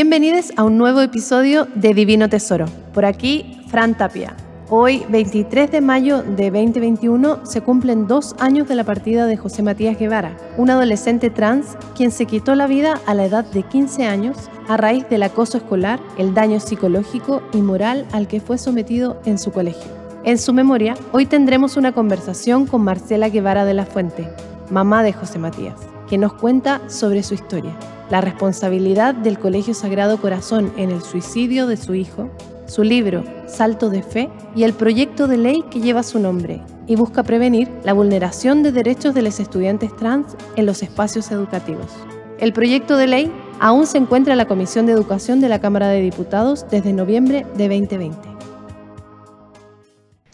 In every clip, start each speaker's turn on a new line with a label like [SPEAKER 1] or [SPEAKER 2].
[SPEAKER 1] Bienvenidos a un nuevo episodio de Divino Tesoro. Por aquí, Fran Tapia. Hoy, 23 de mayo de 2021, se cumplen dos años de la partida de José Matías Guevara, un adolescente trans quien se quitó la vida a la edad de 15 años a raíz del acoso escolar, el daño psicológico y moral al que fue sometido en su colegio. En su memoria, hoy tendremos una conversación con Marcela Guevara de la Fuente, mamá de José Matías, que nos cuenta sobre su historia, la responsabilidad del Colegio Sagrado Corazón en el suicidio de su hijo su libro Salto de Fe y el proyecto de ley que lleva su nombre y busca prevenir la vulneración de derechos de los estudiantes trans en los espacios educativos. El proyecto de ley aún se encuentra en la Comisión de Educación de la Cámara de Diputados desde noviembre de 2020.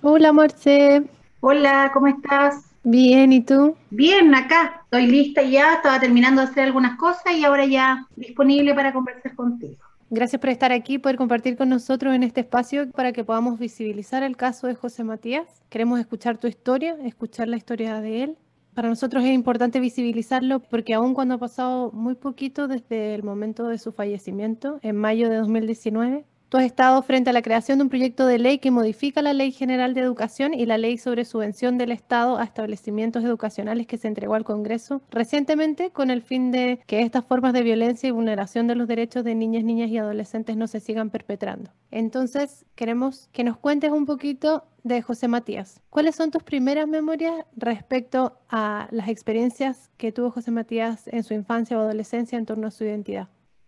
[SPEAKER 1] Hola Marce.
[SPEAKER 2] Hola, ¿cómo estás?
[SPEAKER 1] Bien, ¿y tú?
[SPEAKER 2] Bien, acá. Estoy lista ya, estaba terminando de hacer algunas cosas y ahora ya disponible para conversar contigo.
[SPEAKER 1] Gracias por estar aquí, poder compartir con nosotros en este espacio para que podamos visibilizar el caso de José Matías. Queremos escuchar tu historia, escuchar la historia de él. Para nosotros es importante visibilizarlo porque aun cuando ha pasado muy poquito desde el momento de su fallecimiento, en mayo de 2019, Tú has estado frente a la creación de un proyecto de ley que modifica la Ley General de Educación y la Ley sobre Subvención del Estado a establecimientos educacionales que se entregó al Congreso recientemente con el fin de que estas formas de violencia y vulneración de los derechos de niñas, niñas y adolescentes no se sigan perpetrando. Entonces, queremos que nos cuentes un poquito de José Matías. ¿Cuáles son tus primeras memorias respecto a las experiencias que tuvo José Matías en su infancia o adolescencia en torno a su identidad?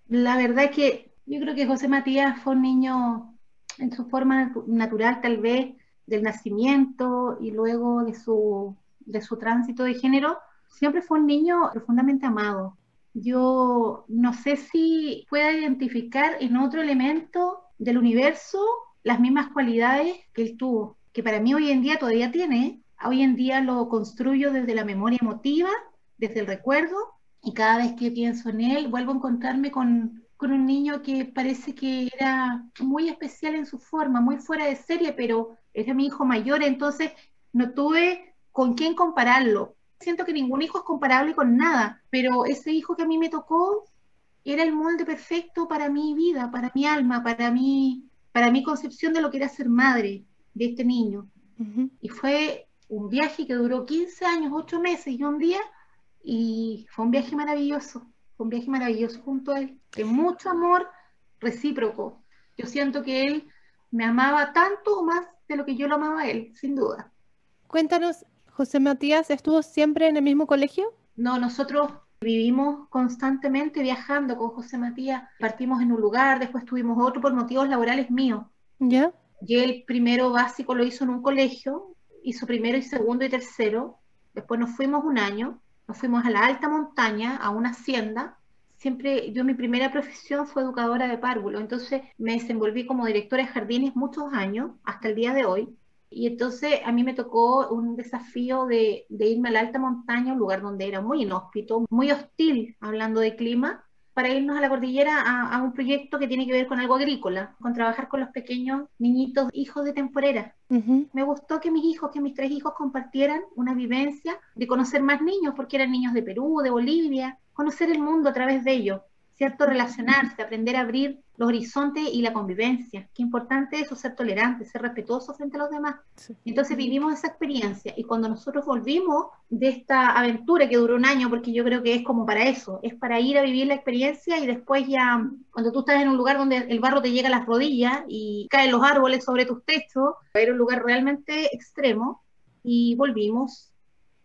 [SPEAKER 2] La verdad que yo creo que José Matías fue un niño en su forma natural tal vez del nacimiento y luego de su, de su tránsito de género, siempre fue un niño profundamente amado. Yo no sé si pueda identificar en otro elemento del universo las mismas cualidades que él tuvo, que para mí hoy en día todavía tiene. Hoy en día lo construyo desde la memoria emotiva, desde el recuerdo, y cada vez que pienso en él vuelvo a encontrarme con, con un niño que parece que era muy especial en su forma, muy fuera de serie, pero era mi hijo mayor, entonces no tuve con quién compararlo. Siento que ningún hijo es comparable con nada, pero ese hijo que a mí me tocó era el molde perfecto para mi vida, para mi alma, para mi, para mi concepción de lo que era ser madre de este niño. Y fue un viaje que duró 15 años, 8 meses y un día, y fue un viaje maravilloso un viaje maravilloso junto a él, de mucho amor recíproco. Yo siento que él me amaba tanto o más de lo que yo lo amaba a él, sin duda.
[SPEAKER 1] Cuéntanos, José Matías, ¿estuvo siempre en el mismo colegio?
[SPEAKER 2] No, nosotros vivimos constantemente viajando con José Matías. Partimos en un lugar, después tuvimos otro por motivos laborales míos.
[SPEAKER 1] ¿Ya?
[SPEAKER 2] Y el primero básico lo hizo en un colegio, hizo primero y segundo y tercero. Después nos fuimos un año nos fuimos a la alta montaña, a una hacienda. Siempre, yo mi primera profesión fue educadora de párvulo, entonces me desenvolví como directora de jardines muchos años, hasta el día de hoy. Y entonces a mí me tocó un desafío de, de irme a la alta montaña, un lugar donde era muy inhóspito, muy hostil, hablando de clima, para irnos a la cordillera a, un proyecto que tiene que ver con algo agrícola, con trabajar con los pequeños niñitos hijos de temporera. Me gustó que mis hijos, que mis tres hijos compartieran una vivencia de conocer más niños, porque eran niños de Perú, de Bolivia, conocer el mundo a través de ellos. ¿cierto? Relacionarse, aprender a abrir los horizontes y la convivencia. Qué importante eso, ser tolerante, ser respetuoso frente a los demás. Entonces vivimos esa experiencia y cuando nosotros volvimos de esta aventura que duró un año, porque yo creo que es como para eso, es para ir a vivir la experiencia y después ya, cuando tú estás en un lugar donde el barro te llega a las rodillas y caen los árboles sobre tus techos, era un lugar realmente extremo y volvimos.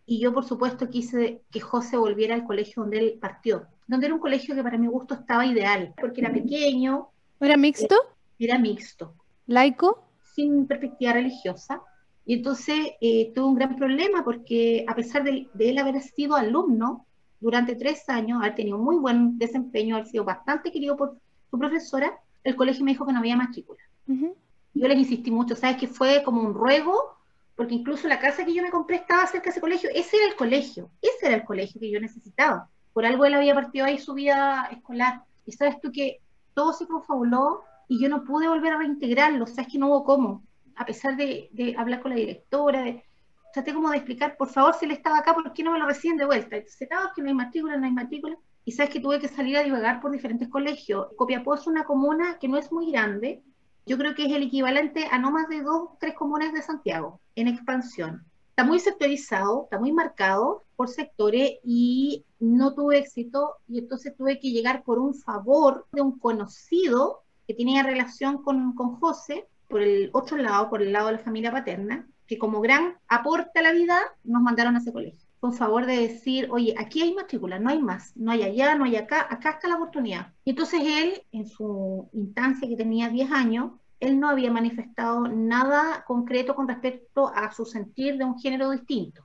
[SPEAKER 2] Y yo, por supuesto, quise que José volviera al colegio donde él partió donde era un colegio que para mi gusto estaba ideal, porque era pequeño.
[SPEAKER 1] ¿Era mixto?
[SPEAKER 2] Eh, era mixto.
[SPEAKER 1] ¿Laico?
[SPEAKER 2] Sin perspectiva religiosa. Y entonces eh, tuve un gran problema porque a pesar de, él haber sido alumno durante tres años, haber tenido muy buen desempeño, haber sido bastante querido por su profesora, el colegio me dijo que no había matrícula. Yo les insistí mucho, ¿sabes? Que fue como un ruego porque incluso la casa que yo me compré estaba cerca de ese colegio, ese era el colegio, ese era el colegio que yo necesitaba. Por algo él había partido ahí su vida escolar. Y sabes tú que todo se confabuló y yo no pude volver a reintegrarlo, o sea, es que no hubo cómo, a pesar de, hablar con la directora, de, traté como de explicar, por favor, si él estaba acá, ¿por qué no me lo reciben de vuelta? Entonces, no, que no hay matrícula, no hay matrícula. Y sabes que tuve que salir a divagar por diferentes colegios. Copiapó es una comuna que no es muy grande, yo creo que es el equivalente a no más de dos, tres comunas de Santiago en expansión. Está muy sectorizado, está muy marcado por sectores y no tuve éxito y entonces tuve que llegar por un favor de un conocido que tenía relación con, con José por el otro lado, por el lado de la familia paterna, que como gran aporte a la vida nos mandaron a ese colegio. Con favor de decir, oye, aquí hay matrícula, no hay más, no hay allá, no hay acá, acá está la oportunidad. Y entonces él, en su instancia que tenía 10 años, él no había manifestado nada concreto con respecto a su sentir de un género distinto.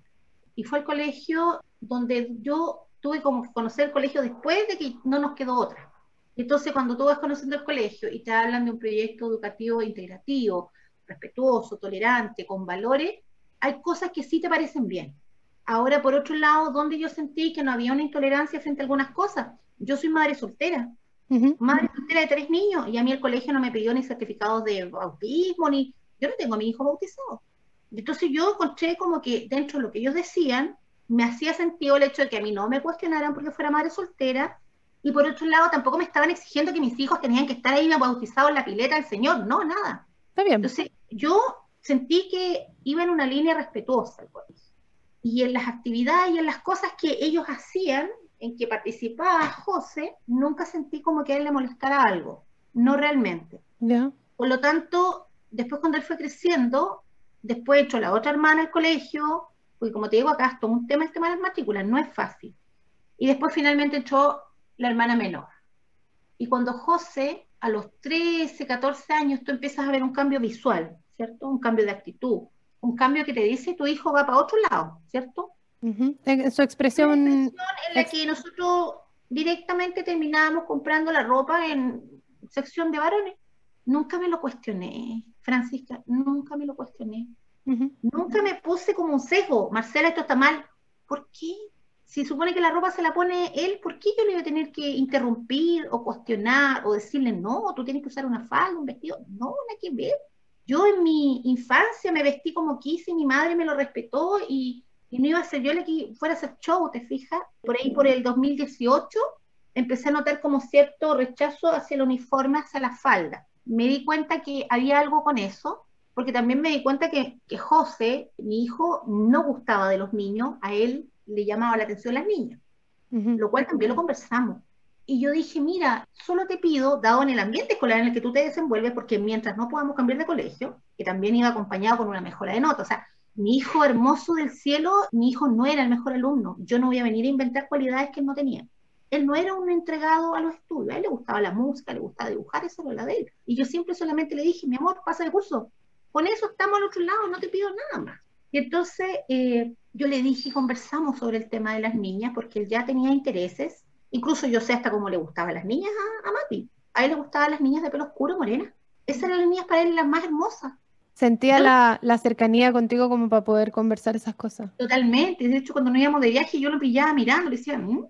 [SPEAKER 2] Y fue el colegio donde yo tuve como conocer el colegio después de que no nos quedó otra. Entonces, cuando tú vas conociendo el colegio y te hablan de un proyecto educativo integrativo, respetuoso, tolerante, con valores, hay cosas que sí te parecen bien. Ahora, por otro lado, donde yo sentí que no había una intolerancia frente a algunas cosas, yo soy madre soltera, madre soltera de tres niños, y a mí el colegio no me pidió ni certificados de bautismo, ni yo no tengo a mi hijo bautizado. Entonces yo encontré como que dentro de lo que ellos decían, me hacía sentido el hecho de que a mí no me cuestionaran porque fuera madre soltera, y por otro lado tampoco me estaban exigiendo que mis hijos tenían que estar ahí bautizados en la pileta del Señor, no, nada.
[SPEAKER 1] Está bien.
[SPEAKER 2] Entonces yo sentí que iba en una línea respetuosa el colegio. Y en las actividades y en las cosas que ellos hacían, en que participaba José, nunca sentí como que a él le molestara algo, no realmente.
[SPEAKER 1] Ya.
[SPEAKER 2] Por lo tanto, después cuando él fue creciendo, después echó la otra hermana al colegio, porque como te digo acá, es todo un tema el tema de las matrículas, no es fácil. Y después finalmente echó la hermana menor. Y cuando José, a los 13, 14 años, tú empiezas a ver un cambio visual, ¿cierto? Un cambio de actitud, un cambio que te dice tu hijo va para otro lado, ¿cierto?
[SPEAKER 1] En su expresión,
[SPEAKER 2] Una expresión en la que nosotros directamente terminábamos comprando la ropa en sección de varones. Nunca me lo cuestioné, Francisca, nunca me lo cuestioné.
[SPEAKER 1] ujú,
[SPEAKER 2] Nunca me puse como un sesgo, Marcela, esto está mal. ¿Por qué? Si supone que la ropa se la pone él, ¿por qué yo le voy a tener que interrumpir o cuestionar o decirle, no, tú tienes que usar una falda, un vestido? No, nada que ver. Yo en mi infancia me vestí como quise, mi madre me lo respetó y, y no iba a ser yo la que fuera a hacer show, ¿te fijas? Por ahí, por el 2018, empecé a notar como cierto rechazo hacia el uniforme, hacia la falda. Me di cuenta que había algo con eso, porque también me di cuenta que, que José, mi hijo, no gustaba de los niños, a él le llamaba la atención las niñas,
[SPEAKER 1] ujú.
[SPEAKER 2] lo cual también lo conversamos. Y yo dije, mira, solo te pido, dado en el ambiente escolar en el que tú te desenvuelves, porque mientras no podamos cambiar de colegio, que también iba acompañado con una mejora de nota, o sea, mi hijo hermoso del cielo, mi hijo no era el mejor alumno, yo no voy a venir a inventar cualidades que él no tenía. Él no era un entregado a los estudios, a él le gustaba la música, le gustaba dibujar, eso era la de él. Y yo siempre solamente le dije, mi amor, pasa de curso, con eso estamos al otro lado, no te pido nada más. Y entonces eh, yo le dije, conversamos sobre el tema de las niñas, porque él ya tenía intereses, incluso yo sé hasta cómo le gustaban las niñas a, a Mati. A él le gustaban las niñas de pelo oscuro, morena. Esas eran las niñas para él las más hermosas.
[SPEAKER 1] Sentía la, la cercanía contigo como para poder conversar esas cosas.
[SPEAKER 2] Totalmente. De hecho, cuando nos íbamos de viaje, yo lo pillaba mirando, le decía, "Mm".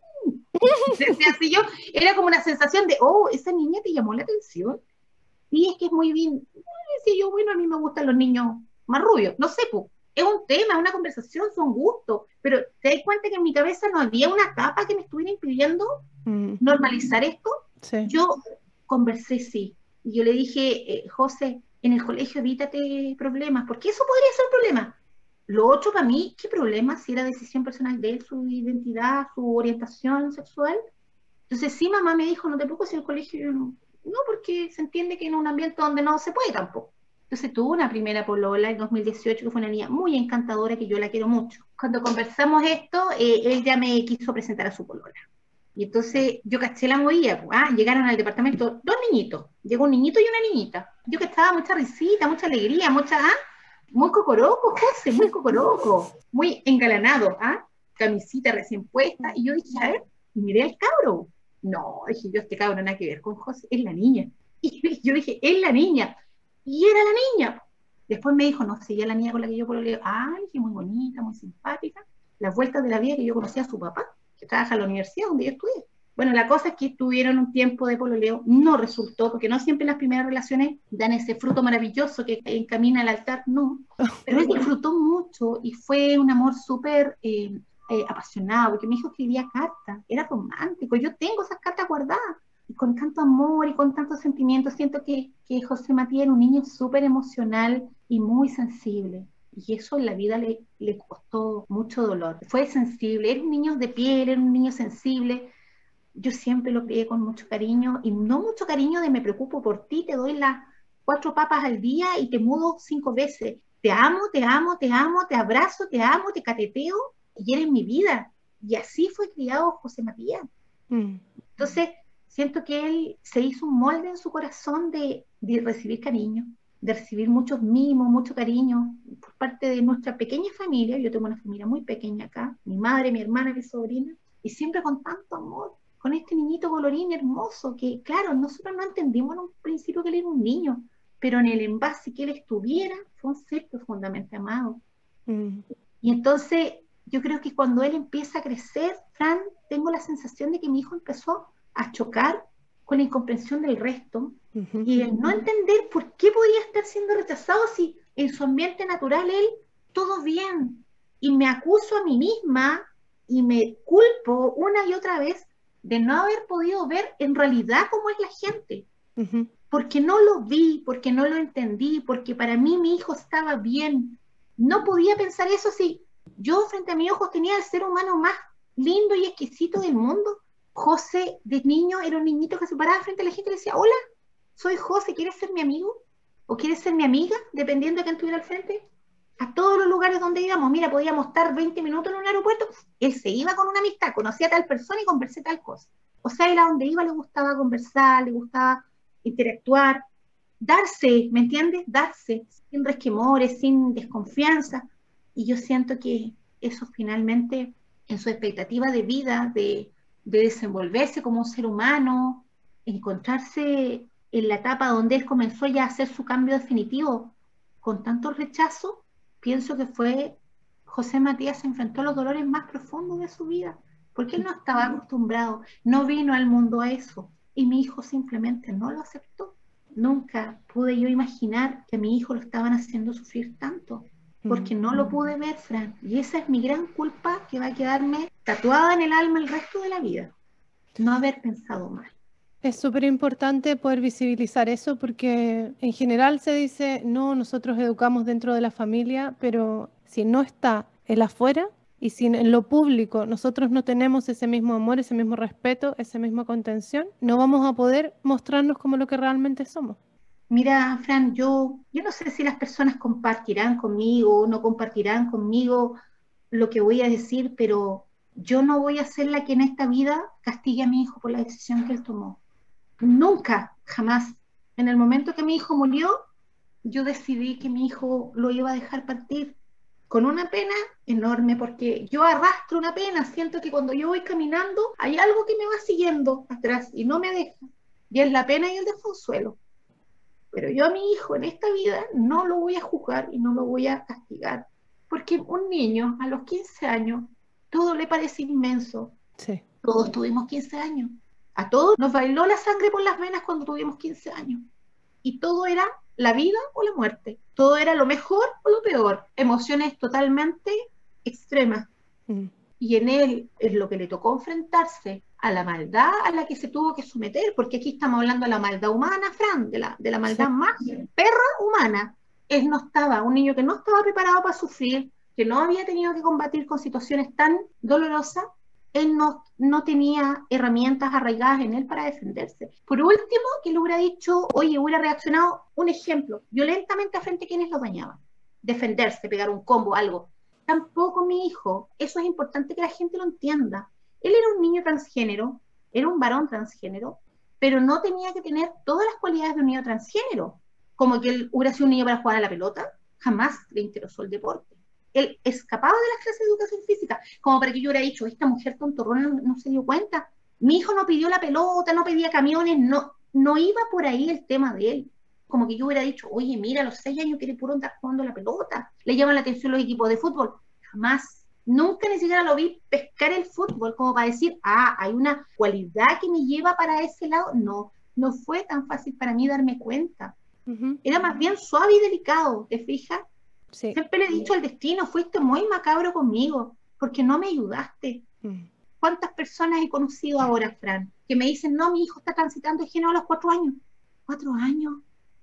[SPEAKER 2] Decía así yo, era como una sensación de, oh, esa niña te llamó la atención. Sí, es que es muy bien. Decía yo, bueno, a mí me gustan los niños más rubios. No sé, pues, es un tema, es una conversación, son gustos. Pero te das cuenta que en mi cabeza no había una capa que me estuviera impidiendo
[SPEAKER 1] Mm,
[SPEAKER 2] normalizar esto.
[SPEAKER 1] sí.
[SPEAKER 2] Yo conversé, sí. Y yo le dije, eh, José, en el colegio evítate problemas, porque eso podría ser un problema. Lo otro para mí, ¿qué problema si era decisión personal de él, su identidad, su orientación sexual? Entonces, sí, mamá me dijo, no te preocupes, en el colegio no. No, porque se entiende que en un ambiente donde no se puede tampoco. Entonces tuvo una primera polola en 2018 que fue una niña muy encantadora que yo la quiero mucho. Cuando conversamos esto, eh, él ya me quiso presentar a su polola. Y entonces yo caché la movida, pues, ah, llegaron al departamento dos niñitos, llegó un niñito y una niñita. Yo que estaba mucha risita, mucha alegría, mucha, ah, muy cocoroco, José, muy cocoroco, muy engalanado, ah, camisita recién puesta. Y yo dije, a ver, y miré al cabro. No, dije yo, este cabro nada que ver con José, es la niña. Y yo dije, es la niña. Y era la niña. Después me dijo, no, ya la niña con la que yo pololeo, ay, que muy bonita, muy simpática. Las vueltas de la vida que yo conocía a su papá, que trabaja en la universidad donde yo estudié. Bueno, la cosa es que tuvieron un tiempo de pololeo, no resultó, porque no siempre las primeras relaciones dan ese fruto maravilloso que encamina al altar, no. Pero él disfrutó mucho y fue un amor súper eh, eh, apasionado, porque mi hijo escribía cartas, era romántico, yo tengo esas cartas guardadas, y con tanto amor y con tanto sentimiento, siento que, que José Matías era un niño súper emocional y muy sensible. Y eso en la vida le, le costó mucho dolor. Fue sensible, era un niño de piel, era un niño sensible, yo siempre lo crié con mucho cariño y no mucho cariño de me preocupo por ti, te doy las cuatro papas al día y te mudo cinco veces. Te amo, te amo, te amo, te abrazo, te amo, te cateteo y eres mi vida. Y así fue criado José Matías. Mm. Entonces, siento que él se hizo un molde en su corazón de, de recibir cariño, de recibir muchos mimos, mucho cariño por parte de nuestra pequeña familia. Yo tengo una familia muy pequeña acá, mi madre, mi hermana, mi sobrina, y siempre con tanto amor con este niñito colorín hermoso, que claro, nosotros no entendimos en un principio que él era un niño, pero en el envase que él estuviera fue un ser profundamente amado. Mm. Y entonces yo creo que cuando él empieza a crecer, Fran, tengo la sensación de que mi hijo empezó a chocar con la incomprensión del resto y el no entender por qué podía estar siendo rechazado si en su ambiente natural él todo bien. Y me acuso a mí misma y me culpo una y otra vez de no haber podido ver en realidad cómo es la gente. Porque no lo vi, porque no lo entendí, porque para mí mi hijo estaba bien. No podía pensar eso si yo frente a mis ojos tenía el ser humano más lindo y exquisito del mundo. José de niño era un niñito que se paraba frente a la gente y decía, hola, soy José, ¿quieres ser mi amigo? ¿O quieres ser mi amiga? Dependiendo de quién estuviera al frente a todos los lugares donde íbamos. Mira, podíamos estar 20 minutos en un aeropuerto, él se iba con una amistad, conocía a tal persona y conversé tal cosa. O sea, él donde iba le gustaba conversar, le gustaba interactuar, darse, ¿me entiendes? Darse, sin resquemores, sin desconfianza. Y yo siento que eso finalmente, en su expectativa de vida, de, de desenvolverse como un ser humano, encontrarse en la etapa donde él comenzó ya a hacer su cambio definitivo, con tanto rechazo, pienso que fue José Matías se enfrentó a los dolores más profundos de su vida, porque él no estaba acostumbrado, no vino al mundo a eso, y mi hijo simplemente no lo aceptó. Nunca pude yo imaginar que a mi hijo lo estaban haciendo sufrir tanto, porque no lo pude ver, Fran, y esa es mi gran culpa que va a quedarme tatuada en el alma el resto de la vida, no haber pensado mal.
[SPEAKER 1] Es súper importante poder visibilizar eso porque en general se dice, no, nosotros educamos dentro de la familia, pero si no está el afuera y si en lo público nosotros no tenemos ese mismo amor, ese mismo respeto, esa misma contención, no vamos a poder mostrarnos como lo que realmente somos.
[SPEAKER 2] Mira, Fran, yo, yo no sé si las personas compartirán conmigo o no compartirán conmigo lo que voy a decir, pero yo no voy a ser la que en esta vida castigue a mi hijo por la decisión que él tomó. Nunca, jamás. En el momento que mi hijo murió, yo decidí que mi hijo lo iba a dejar partir con una pena enorme, porque yo arrastro una pena, siento que cuando yo voy caminando hay algo que me va siguiendo atrás y no me deja. Y es la pena y el desconsuelo. Pero yo a mi hijo en esta vida no lo voy a juzgar y no lo voy a castigar, porque un niño a los 15 años todo le parece inmenso. Sí. Todos tuvimos 15 años. A todos nos bailó la sangre por las venas cuando tuvimos 15 años. Y todo era la vida o la muerte. Todo era lo mejor o lo peor. Emociones totalmente extremas. Mm. Y en él es lo que le tocó enfrentarse a la maldad a la que se tuvo que someter, porque aquí estamos hablando de la maldad humana, Fran, de la, de la maldad más perra humana. Él no estaba, un niño que no estaba preparado para sufrir, que no había tenido que combatir con situaciones tan dolorosas, él no, no tenía herramientas arraigadas en él para defenderse. Por último, que le hubiera dicho, oye, hubiera reaccionado, un ejemplo, violentamente a frente a quienes lo dañaban. Defenderse, pegar un combo, algo. Tampoco mi hijo, eso es importante que la gente lo entienda. Él era un niño transgénero, era un varón transgénero, pero no tenía que tener todas las cualidades de un niño transgénero, como que él hubiera sido un niño para jugar a la pelota, jamás le interesó el deporte él escapaba de las clases de educación física, como para que yo hubiera dicho, esta mujer tontorrona no, no se dio cuenta. Mi hijo no pidió la pelota, no pedía camiones, no, no iba por ahí el tema de él. Como que yo hubiera dicho, oye, mira, a los seis años quiere puro andar jugando la pelota, le llaman la atención los equipos de fútbol. Jamás, nunca ni siquiera lo vi pescar el fútbol como para decir, ah, hay una cualidad que me lleva para ese lado. No, no fue tan fácil para mí darme cuenta. Era más bien suave y delicado, ¿te fijas? Siempre le he dicho al destino, fuiste muy macabro conmigo, porque no me ayudaste. Mm. ¿Cuántas personas he conocido ahora, Fran, que me dicen, no, mi hijo está transitando género a los cuatro años? ¿Cuatro años?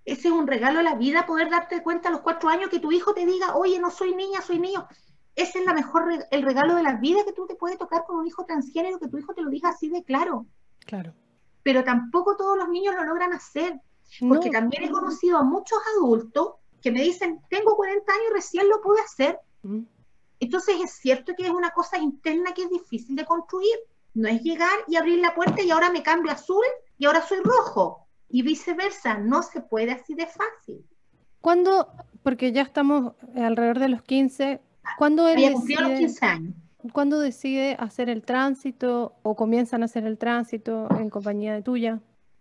[SPEAKER 2] Ese es un regalo a la vida, poder darte cuenta a los cuatro años que tu hijo te diga, oye, no soy niña, soy niño. Ese es la mejor, el regalo de la vida que tú te puedes tocar con un hijo transgénero, que tu hijo te lo diga así de claro.
[SPEAKER 1] Claro.
[SPEAKER 2] Pero tampoco todos los niños lo logran hacer. Porque también he conocido a muchos adultos que me dicen, tengo 40 años y recién lo pude hacer. Mm. Entonces es cierto que es una cosa interna que es difícil de construir. No es llegar y abrir la puerta y ahora me cambio azul y ahora soy rojo. Y viceversa, no se puede así de fácil.
[SPEAKER 1] ¿Cuándo, porque ya estamos alrededor de los 15, ¿cuándo
[SPEAKER 2] él decide, los 15 años.
[SPEAKER 1] ¿Cuándo decide hacer el tránsito o comienzan a hacer el tránsito en compañía de tuya?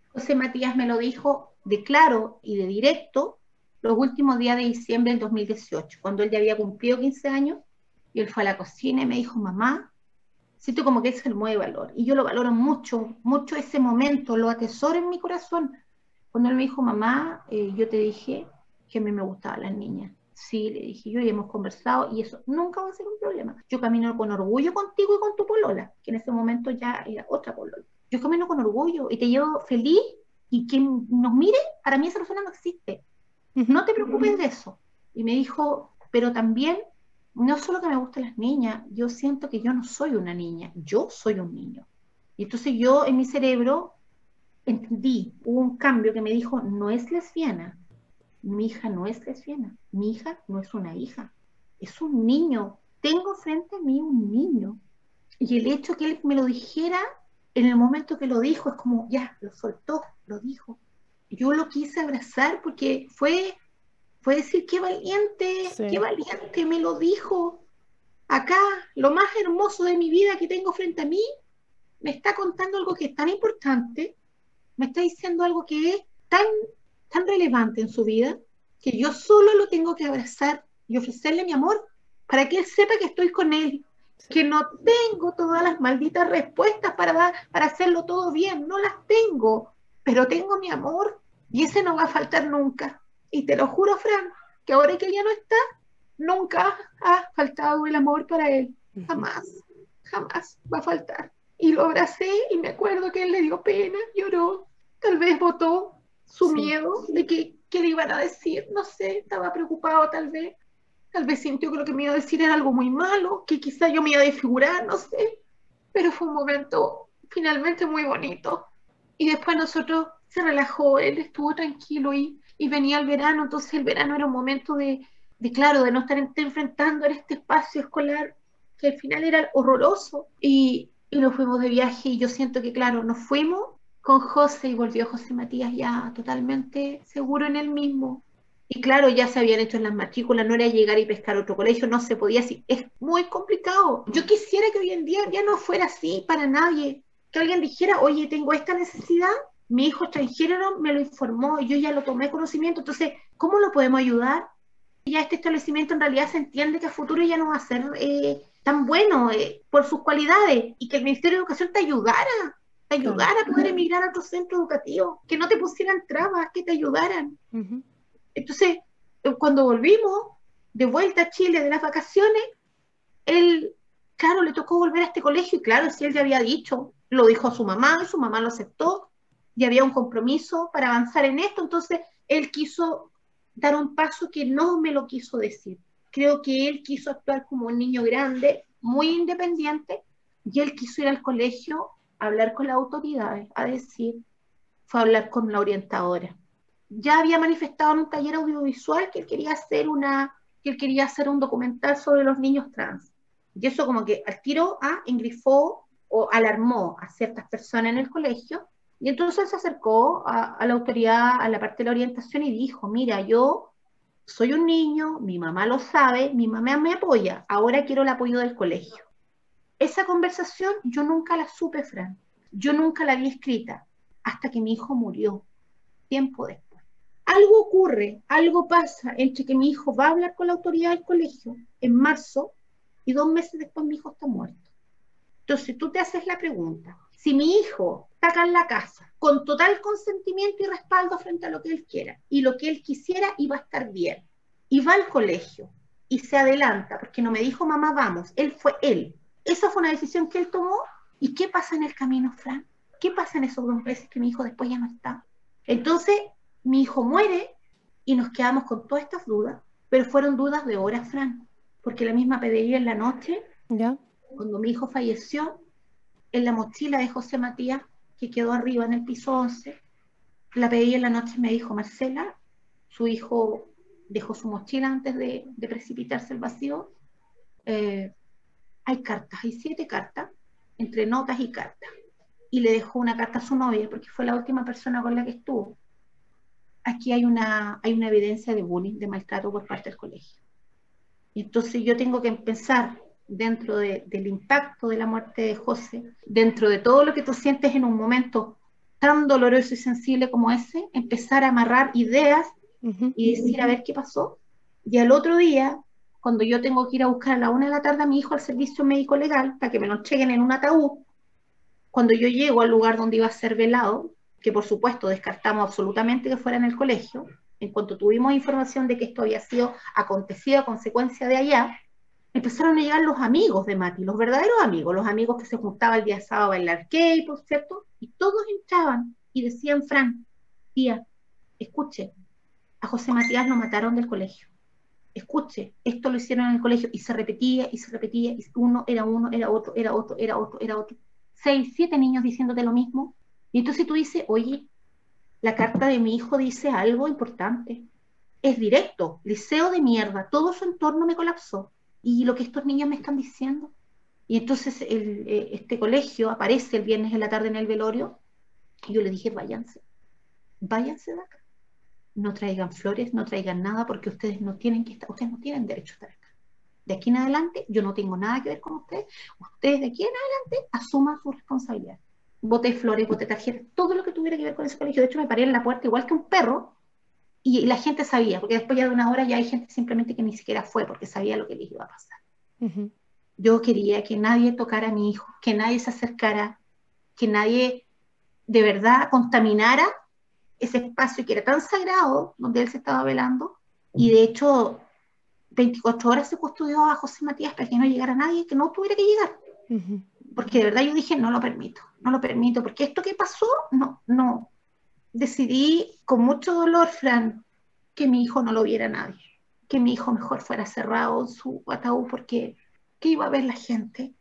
[SPEAKER 2] José Matías me lo dijo de claro y de directo los últimos días de diciembre del 2018, cuando él ya había cumplido 15 años, y él fue a la cocina y me dijo, mamá, siento como que es el mueve valor. Y yo lo valoro mucho, mucho ese momento, lo atesoro en mi corazón. Cuando él me dijo, mamá, eh, yo te dije que a mí me gustaban las niñas. Sí, le dije yo y hemos conversado y eso nunca va a ser un problema. Yo camino con orgullo contigo y con tu polola, que en ese momento ya era otra polola. Yo camino con orgullo y te llevo feliz y quien nos mire, para mí esa persona no existe. No te preocupes de eso. Y me dijo, pero también, no solo que me gustan las niñas, yo siento que yo no soy una niña, yo soy un niño. Y entonces yo en mi cerebro entendí, un cambio que me dijo, no es lesbiana, mi hija no es lesbiana, mi hija no es una hija, es un niño, tengo frente a mí un niño. Y el hecho que él me lo dijera en el momento que lo dijo, es como, ya, lo soltó, lo dijo. Yo lo quise abrazar porque fue, fue decir, qué valiente, qué valiente, me lo dijo. Acá, lo más hermoso de mi vida que tengo frente a mí, me está contando algo que es tan importante, me está diciendo algo que es tan, tan relevante en su vida, que yo solo lo tengo que abrazar y ofrecerle mi amor para que él sepa que estoy con él, que no tengo todas las malditas respuestas para, para hacerlo todo bien, no las tengo, pero tengo mi amor y ese no va a faltar nunca. Y te lo juro, Fran, que ahora que ella no está, nunca ha faltado el amor para él. Jamás, jamás va a faltar. Y lo abracé y me acuerdo que él le dio pena, lloró, tal vez votó su miedo de que, que le iban a decir, no sé, estaba preocupado tal vez Tal vez sintió que lo que me iba a decir era algo muy malo, que quizá yo me iba a desfigurar, no sé. Pero fue un momento finalmente muy bonito. Y después nosotros se relajó, él estuvo tranquilo y, y venía el verano, entonces el verano era un momento de, de claro, de no estar enfrentando en este espacio escolar que al final era horroroso. Y, y nos fuimos de viaje y yo siento que, claro, nos fuimos con José y volvió José Matías ya totalmente seguro en él mismo, y claro, ya se habían hecho en las matrículas, no era llegar y pescar otro colegio, no se podía así. Es muy complicado. Yo quisiera que hoy en día ya no fuera así para nadie. Que alguien dijera, oye, tengo esta necesidad, mi hijo extranjero me lo informó, yo ya lo tomé conocimiento, entonces, ¿cómo lo podemos ayudar? Ya este establecimiento en realidad se entiende que a futuro ya no va a ser eh, tan bueno eh, por sus cualidades y que el Ministerio de Educación te ayudara, te ayudara a poder emigrar a otro centro educativo, que no te pusieran trabas, que te ayudaran. Entonces, eh, cuando volvimos de vuelta a Chile de las vacaciones, él, claro, le tocó volver a este colegio y claro, si él ya había dicho, lo dijo a su mamá, su mamá lo aceptó, y había un compromiso para avanzar en esto, entonces él quiso dar un paso que no me lo quiso decir. Creo que él quiso actuar como un niño grande, muy independiente, y él quiso ir al colegio a hablar con las autoridades, a decir, fue a hablar con la orientadora ya había manifestado en un taller audiovisual que él quería hacer una, que él quería hacer un documental sobre los niños trans. Y eso como que al tiro a engrifó o alarmó a ciertas personas en el colegio. Y entonces se acercó a, a la autoridad, a la parte de la orientación y dijo, mira, yo soy un niño, mi mamá lo sabe, mi mamá me apoya, ahora quiero el apoyo del colegio. Esa conversación yo nunca la supe, Fran. Yo nunca la vi escrita hasta que mi hijo murió, tiempo después. Algo ocurre, algo pasa entre que mi hijo va a hablar con la autoridad del colegio en marzo y dos meses después mi hijo está muerto. Entonces tú te haces la pregunta, si mi hijo está acá en la casa con total consentimiento y respaldo frente a lo que él quiera y lo que él quisiera iba a estar bien y va al colegio y se adelanta porque no me dijo mamá vamos, él fue él. Esa fue una decisión que él tomó y ¿qué pasa en el camino, Fran? ¿Qué pasa en esos dos meses que mi hijo después ya no está? Entonces mi hijo muere y nos quedamos con todas estas dudas, pero fueron dudas de horas, Fran, porque la misma pediría en la noche
[SPEAKER 1] ¿Ya?
[SPEAKER 2] cuando mi hijo falleció, en la mochila de José Matías, que quedó arriba en el piso 11, la pedí en la noche y me dijo, Marcela, su hijo dejó su mochila antes de, precipitarse al vacío. Eh, hay cartas, hay siete cartas, entre notas y cartas. Y le dejó una carta a su novia, porque fue la última persona con la que estuvo. Aquí hay una, hay una evidencia de bullying, de maltrato por parte del colegio. Y entonces yo tengo que pensar dentro de- del impacto de la muerte de José, dentro de todo lo que tú sientes en un momento tan doloroso y sensible como ese, empezar a amarrar ideas
[SPEAKER 1] Ujú.
[SPEAKER 2] y decir a ver qué pasó. Y al otro día, cuando yo tengo que ir a buscar a la una de la tarde a mi hijo al servicio médico legal para que me lo entreguen en un ataúd, cuando yo llego al lugar donde iba a ser velado, que por supuesto descartamos absolutamente que fuera en el colegio, en cuanto tuvimos información de que esto había sido acontecido a consecuencia de allá, empezaron a llegar los amigos de Mati, los verdaderos amigos, los amigos que se juntaban el día sábado a bailar K-pop, ¿cierto? Y todos entraban y decían, Fran, tía, escuche, a José Matías lo mataron del colegio. Escuche, esto lo hicieron en el colegio y se repetía y se repetía, y uno era uno, era otro, era otro, era otro, era otro. Seis, siete niños diciéndote lo mismo. Y entonces tú dices, oye, la carta de mi hijo dice algo importante. Es directo, liceo de mierda, todo su entorno me colapsó. Y lo que estos niños me están diciendo. Y entonces eh, este colegio aparece el viernes en la tarde en el velorio. Y yo le dije, váyanse, váyanse de acá no traigan flores, no traigan nada, porque ustedes no tienen que estar, ustedes no tienen derecho a estar acá. De aquí en adelante, yo no tengo nada que ver con ustedes. Ustedes de aquí en adelante asuman su responsabilidad. Boté flores, boté tarjetas, todo lo que tuviera que ver con ese colegio. De hecho, me paré en la puerta igual que un perro y la gente sabía, porque después ya de una hora ya hay gente simplemente que ni siquiera fue porque sabía lo que les iba a pasar. Yo quería que nadie tocara a mi hijo, que nadie se acercara, que nadie de verdad contaminara ese espacio que era tan sagrado donde él se estaba velando. Y de hecho, 24 horas se custodió a José Matías para que no llegara nadie, que no tuviera que llegar.
[SPEAKER 1] Ujú.
[SPEAKER 2] Porque de verdad yo dije, no lo permito, no lo permito, porque esto que pasó, no, no. Decidí con mucho dolor, Fran, que mi hijo no lo viera nadie, que mi hijo mejor fuera cerrado en su ataúd, porque ¿qué iba a ver la gente?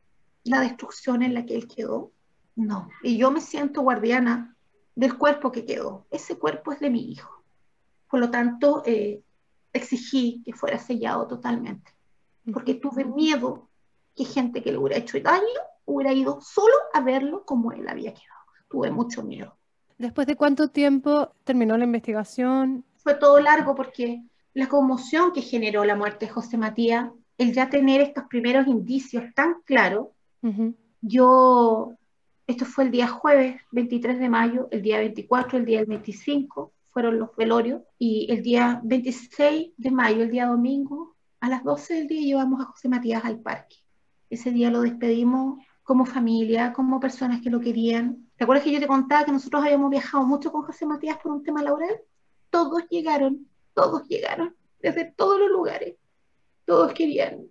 [SPEAKER 2] La destrucción en la que él quedó. No, y yo me siento guardiana del cuerpo que quedó. Ese cuerpo es de mi hijo. Por lo tanto, eh, exigí que fuera sellado totalmente, porque tuve miedo que gente que le hubiera hecho daño hubiera ido solo a verlo como él había quedado. Tuve mucho miedo.
[SPEAKER 1] ¿Después de cuánto tiempo terminó la investigación?
[SPEAKER 2] Fue todo largo porque la conmoción que generó la muerte de José Matías, el ya tener estos primeros indicios tan claros, yo, esto fue el día jueves 23 de mayo, el día 24, el día del 25, fueron los velorios, y el día 26 de mayo, el día domingo, a las 12 del día llevamos a José Matías al parque. Ese día lo despedimos como familia, como personas que lo querían. ¿Te acuerdas que yo te contaba que nosotros habíamos viajado mucho con José Matías por un tema laboral? Todos llegaron, todos llegaron, desde todos los lugares. Todos querían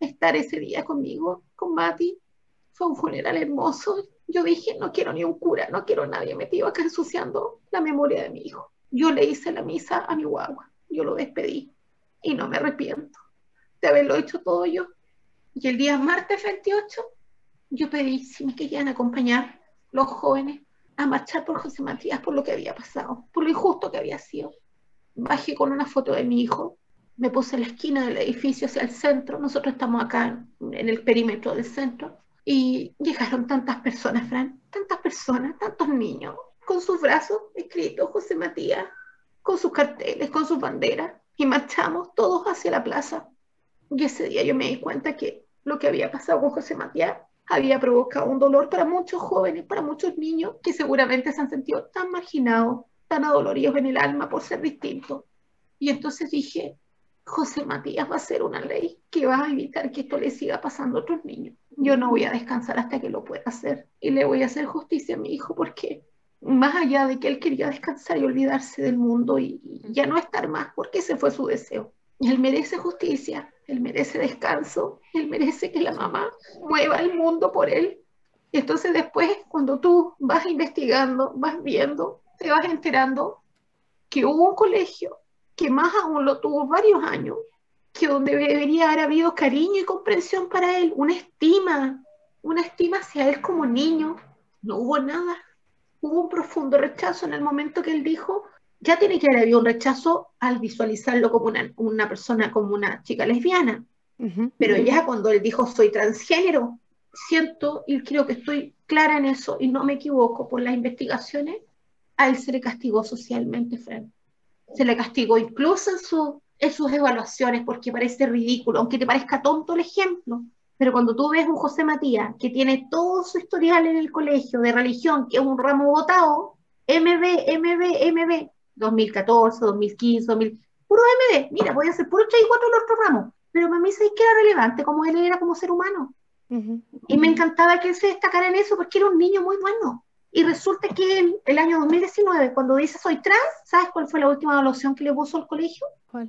[SPEAKER 2] estar ese día conmigo, con Mati. Fue un funeral hermoso. Yo dije, no quiero ni un cura, no quiero nadie metido acá ensuciando la memoria de mi hijo. Yo le hice la misa a mi guagua, yo lo despedí y no me arrepiento de haberlo hecho todo yo. Y el día martes 28, yo pedí si me querían acompañar los jóvenes a marchar por José Matías por lo que había pasado, por lo injusto que había sido. Bajé con una foto de mi hijo, me puse en la esquina del edificio hacia el centro, nosotros estamos acá en el perímetro del centro, y llegaron tantas personas, Fran, tantas personas, tantos niños, con sus brazos escritos José Matías, con sus carteles, con sus banderas, y marchamos todos hacia la plaza. Y ese día yo me di cuenta que lo que había pasado con José Matías había provocado un dolor para muchos jóvenes, para muchos niños que seguramente se han sentido tan marginados, tan adoloridos en el alma por ser distintos. Y entonces dije, José Matías va a hacer una ley que va a evitar que esto le siga pasando a otros niños. Yo no voy a descansar hasta que lo pueda hacer y le voy a hacer justicia a mi hijo porque más allá de que él quería descansar y olvidarse del mundo y, ya no estar más, porque ese fue su deseo. Él merece justicia, él merece descanso, él merece que la mamá mueva el mundo por él. Y entonces después, cuando tú vas investigando, vas viendo, te vas enterando que hubo un colegio que más aún lo tuvo varios años, que donde debería haber habido cariño y comprensión para él, una estima, una estima hacia él como niño, no hubo nada. Hubo un profundo rechazo en el momento que él dijo, ya tiene que haber habido un rechazo al visualizarlo como una, una persona, como una chica lesbiana. Pero ya cuando él dijo, soy transgénero, siento y creo que estoy clara en eso y no me equivoco por las investigaciones, a él se le castigó socialmente, Fred se le castigó incluso en, en sus evaluaciones porque parece ridículo, aunque te parezca tonto el ejemplo. Pero cuando tú ves un José Matías que tiene todo su historial en el colegio de religión, que es un ramo votado, MB, MB, MB, 2014, 2015, 2000, puro MB, mira, voy a hacer puro 3 y 4 en otro ramo, pero para mí sí que era relevante como él era como ser humano. Y me encantaba que él se destacara en eso porque era un niño muy bueno. Y resulta que el, el año 2019, cuando dice soy trans, ¿sabes cuál fue la última evaluación que le puso al colegio?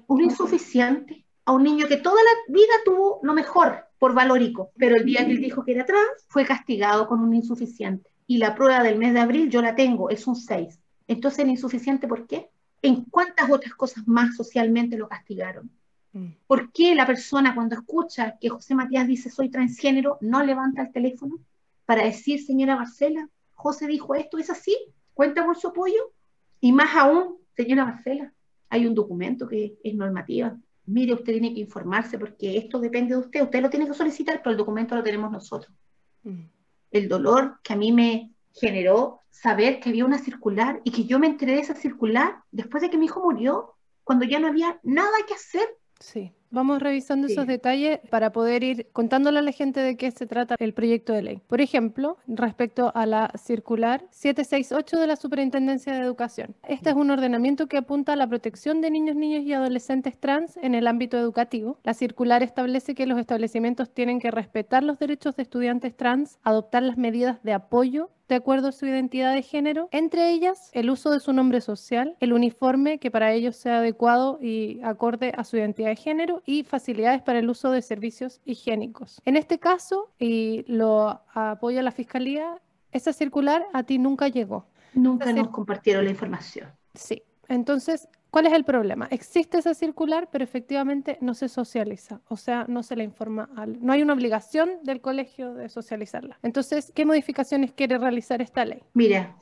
[SPEAKER 2] Un insuficiente. A un niño que toda la vida tuvo lo mejor por valórico, pero el día que él dijo que era trans, fue castigado con un insuficiente. Y la prueba del mes de abril yo la tengo, es un 6. Entonces, ¿el insuficiente por qué? ¿En cuántas otras cosas más socialmente lo castigaron? Mm. ¿Por qué la persona cuando escucha que José Matías dice soy transgénero no levanta el teléfono para decir, señora Marcela, José dijo esto, ¿es así? ¿Cuenta con su apoyo? Y más aún, señora Marcela, hay un documento que es normativa. Mire, usted tiene que informarse porque esto depende de usted. Usted lo tiene que solicitar, pero el documento lo tenemos nosotros. Mm. El dolor que a mí me generó saber que había una circular y que yo me enteré de esa circular después de que mi hijo murió, cuando ya no había nada que hacer.
[SPEAKER 1] Sí. Vamos revisando esos detalles para poder ir contándole a la gente de qué se trata el proyecto de ley. Por ejemplo, respecto a la circular 768 de la Superintendencia de Educación. Este es un ordenamiento que apunta a la protección de niños, niñas y adolescentes trans en el ámbito educativo. La circular establece que los establecimientos tienen que respetar los derechos de estudiantes trans, adoptar las medidas de apoyo de acuerdo a su identidad de género, entre ellas el uso de su nombre social, el uniforme que para ellos sea adecuado y acorde a su identidad de género y facilidades para el uso de servicios higiénicos. En este caso, y lo apoya la Fiscalía, esa circular a ti nunca llegó.
[SPEAKER 2] Nunca nos compartieron la información.
[SPEAKER 1] Sí, entonces ¿Cuál es el problema? Existe esa circular, pero efectivamente no se socializa, o sea, no se la informa al... No hay una obligación del colegio de socializarla. Entonces, ¿qué modificaciones quiere realizar esta ley?
[SPEAKER 2] Mira,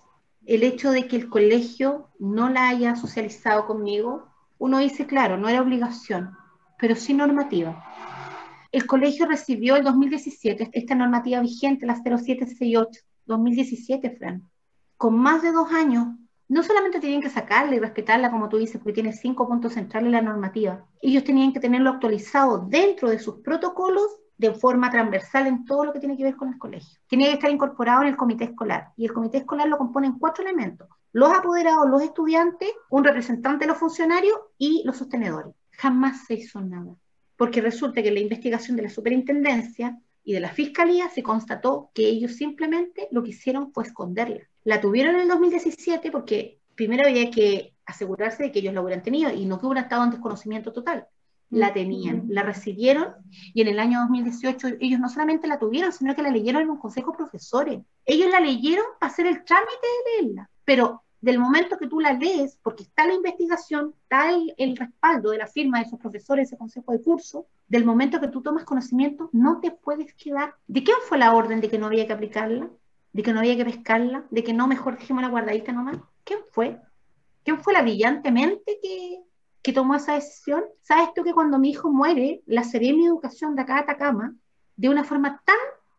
[SPEAKER 2] el hecho de que el colegio no la haya socializado conmigo, uno dice, claro, no era obligación, pero sí normativa. El colegio recibió el 2017 esta normativa vigente, la 0768, 2017, Fran, con más de dos años no solamente tenían que sacarla y respetarla, como tú dices, porque tiene cinco puntos centrales en la normativa, ellos tenían que tenerlo actualizado dentro de sus protocolos de forma transversal en todo lo que tiene que ver con el colegio. Tenía que estar incorporado en el comité escolar y el comité escolar lo componen cuatro elementos. Los apoderados, los estudiantes, un representante de los funcionarios y los sostenedores. Jamás se hizo nada, porque resulta que en la investigación de la superintendencia y de la fiscalía se constató que ellos simplemente lo que hicieron fue esconderla. La tuvieron en el 2017 porque primero había que asegurarse de que ellos la hubieran tenido y no que hubieran estado en desconocimiento total. La tenían, la recibieron y en el año 2018 ellos no solamente la tuvieron, sino que la leyeron en un consejo de profesores. Ellos la leyeron para hacer el trámite de leerla, pero del momento que tú la lees, porque está la investigación, está el, el, respaldo de la firma de esos profesores, ese consejo de curso, del momento que tú tomas conocimiento, no te puedes quedar. ¿De quién fue la orden de que no había que aplicarla? De que no había que pescarla, de que no, mejor la guardadita nomás. ¿Quién fue? ¿Quién fue la brillantemente que, que tomó esa decisión? ¿Sabes tú que cuando mi hijo muere, la Seremi Educación de acá de Atacama, de una forma tan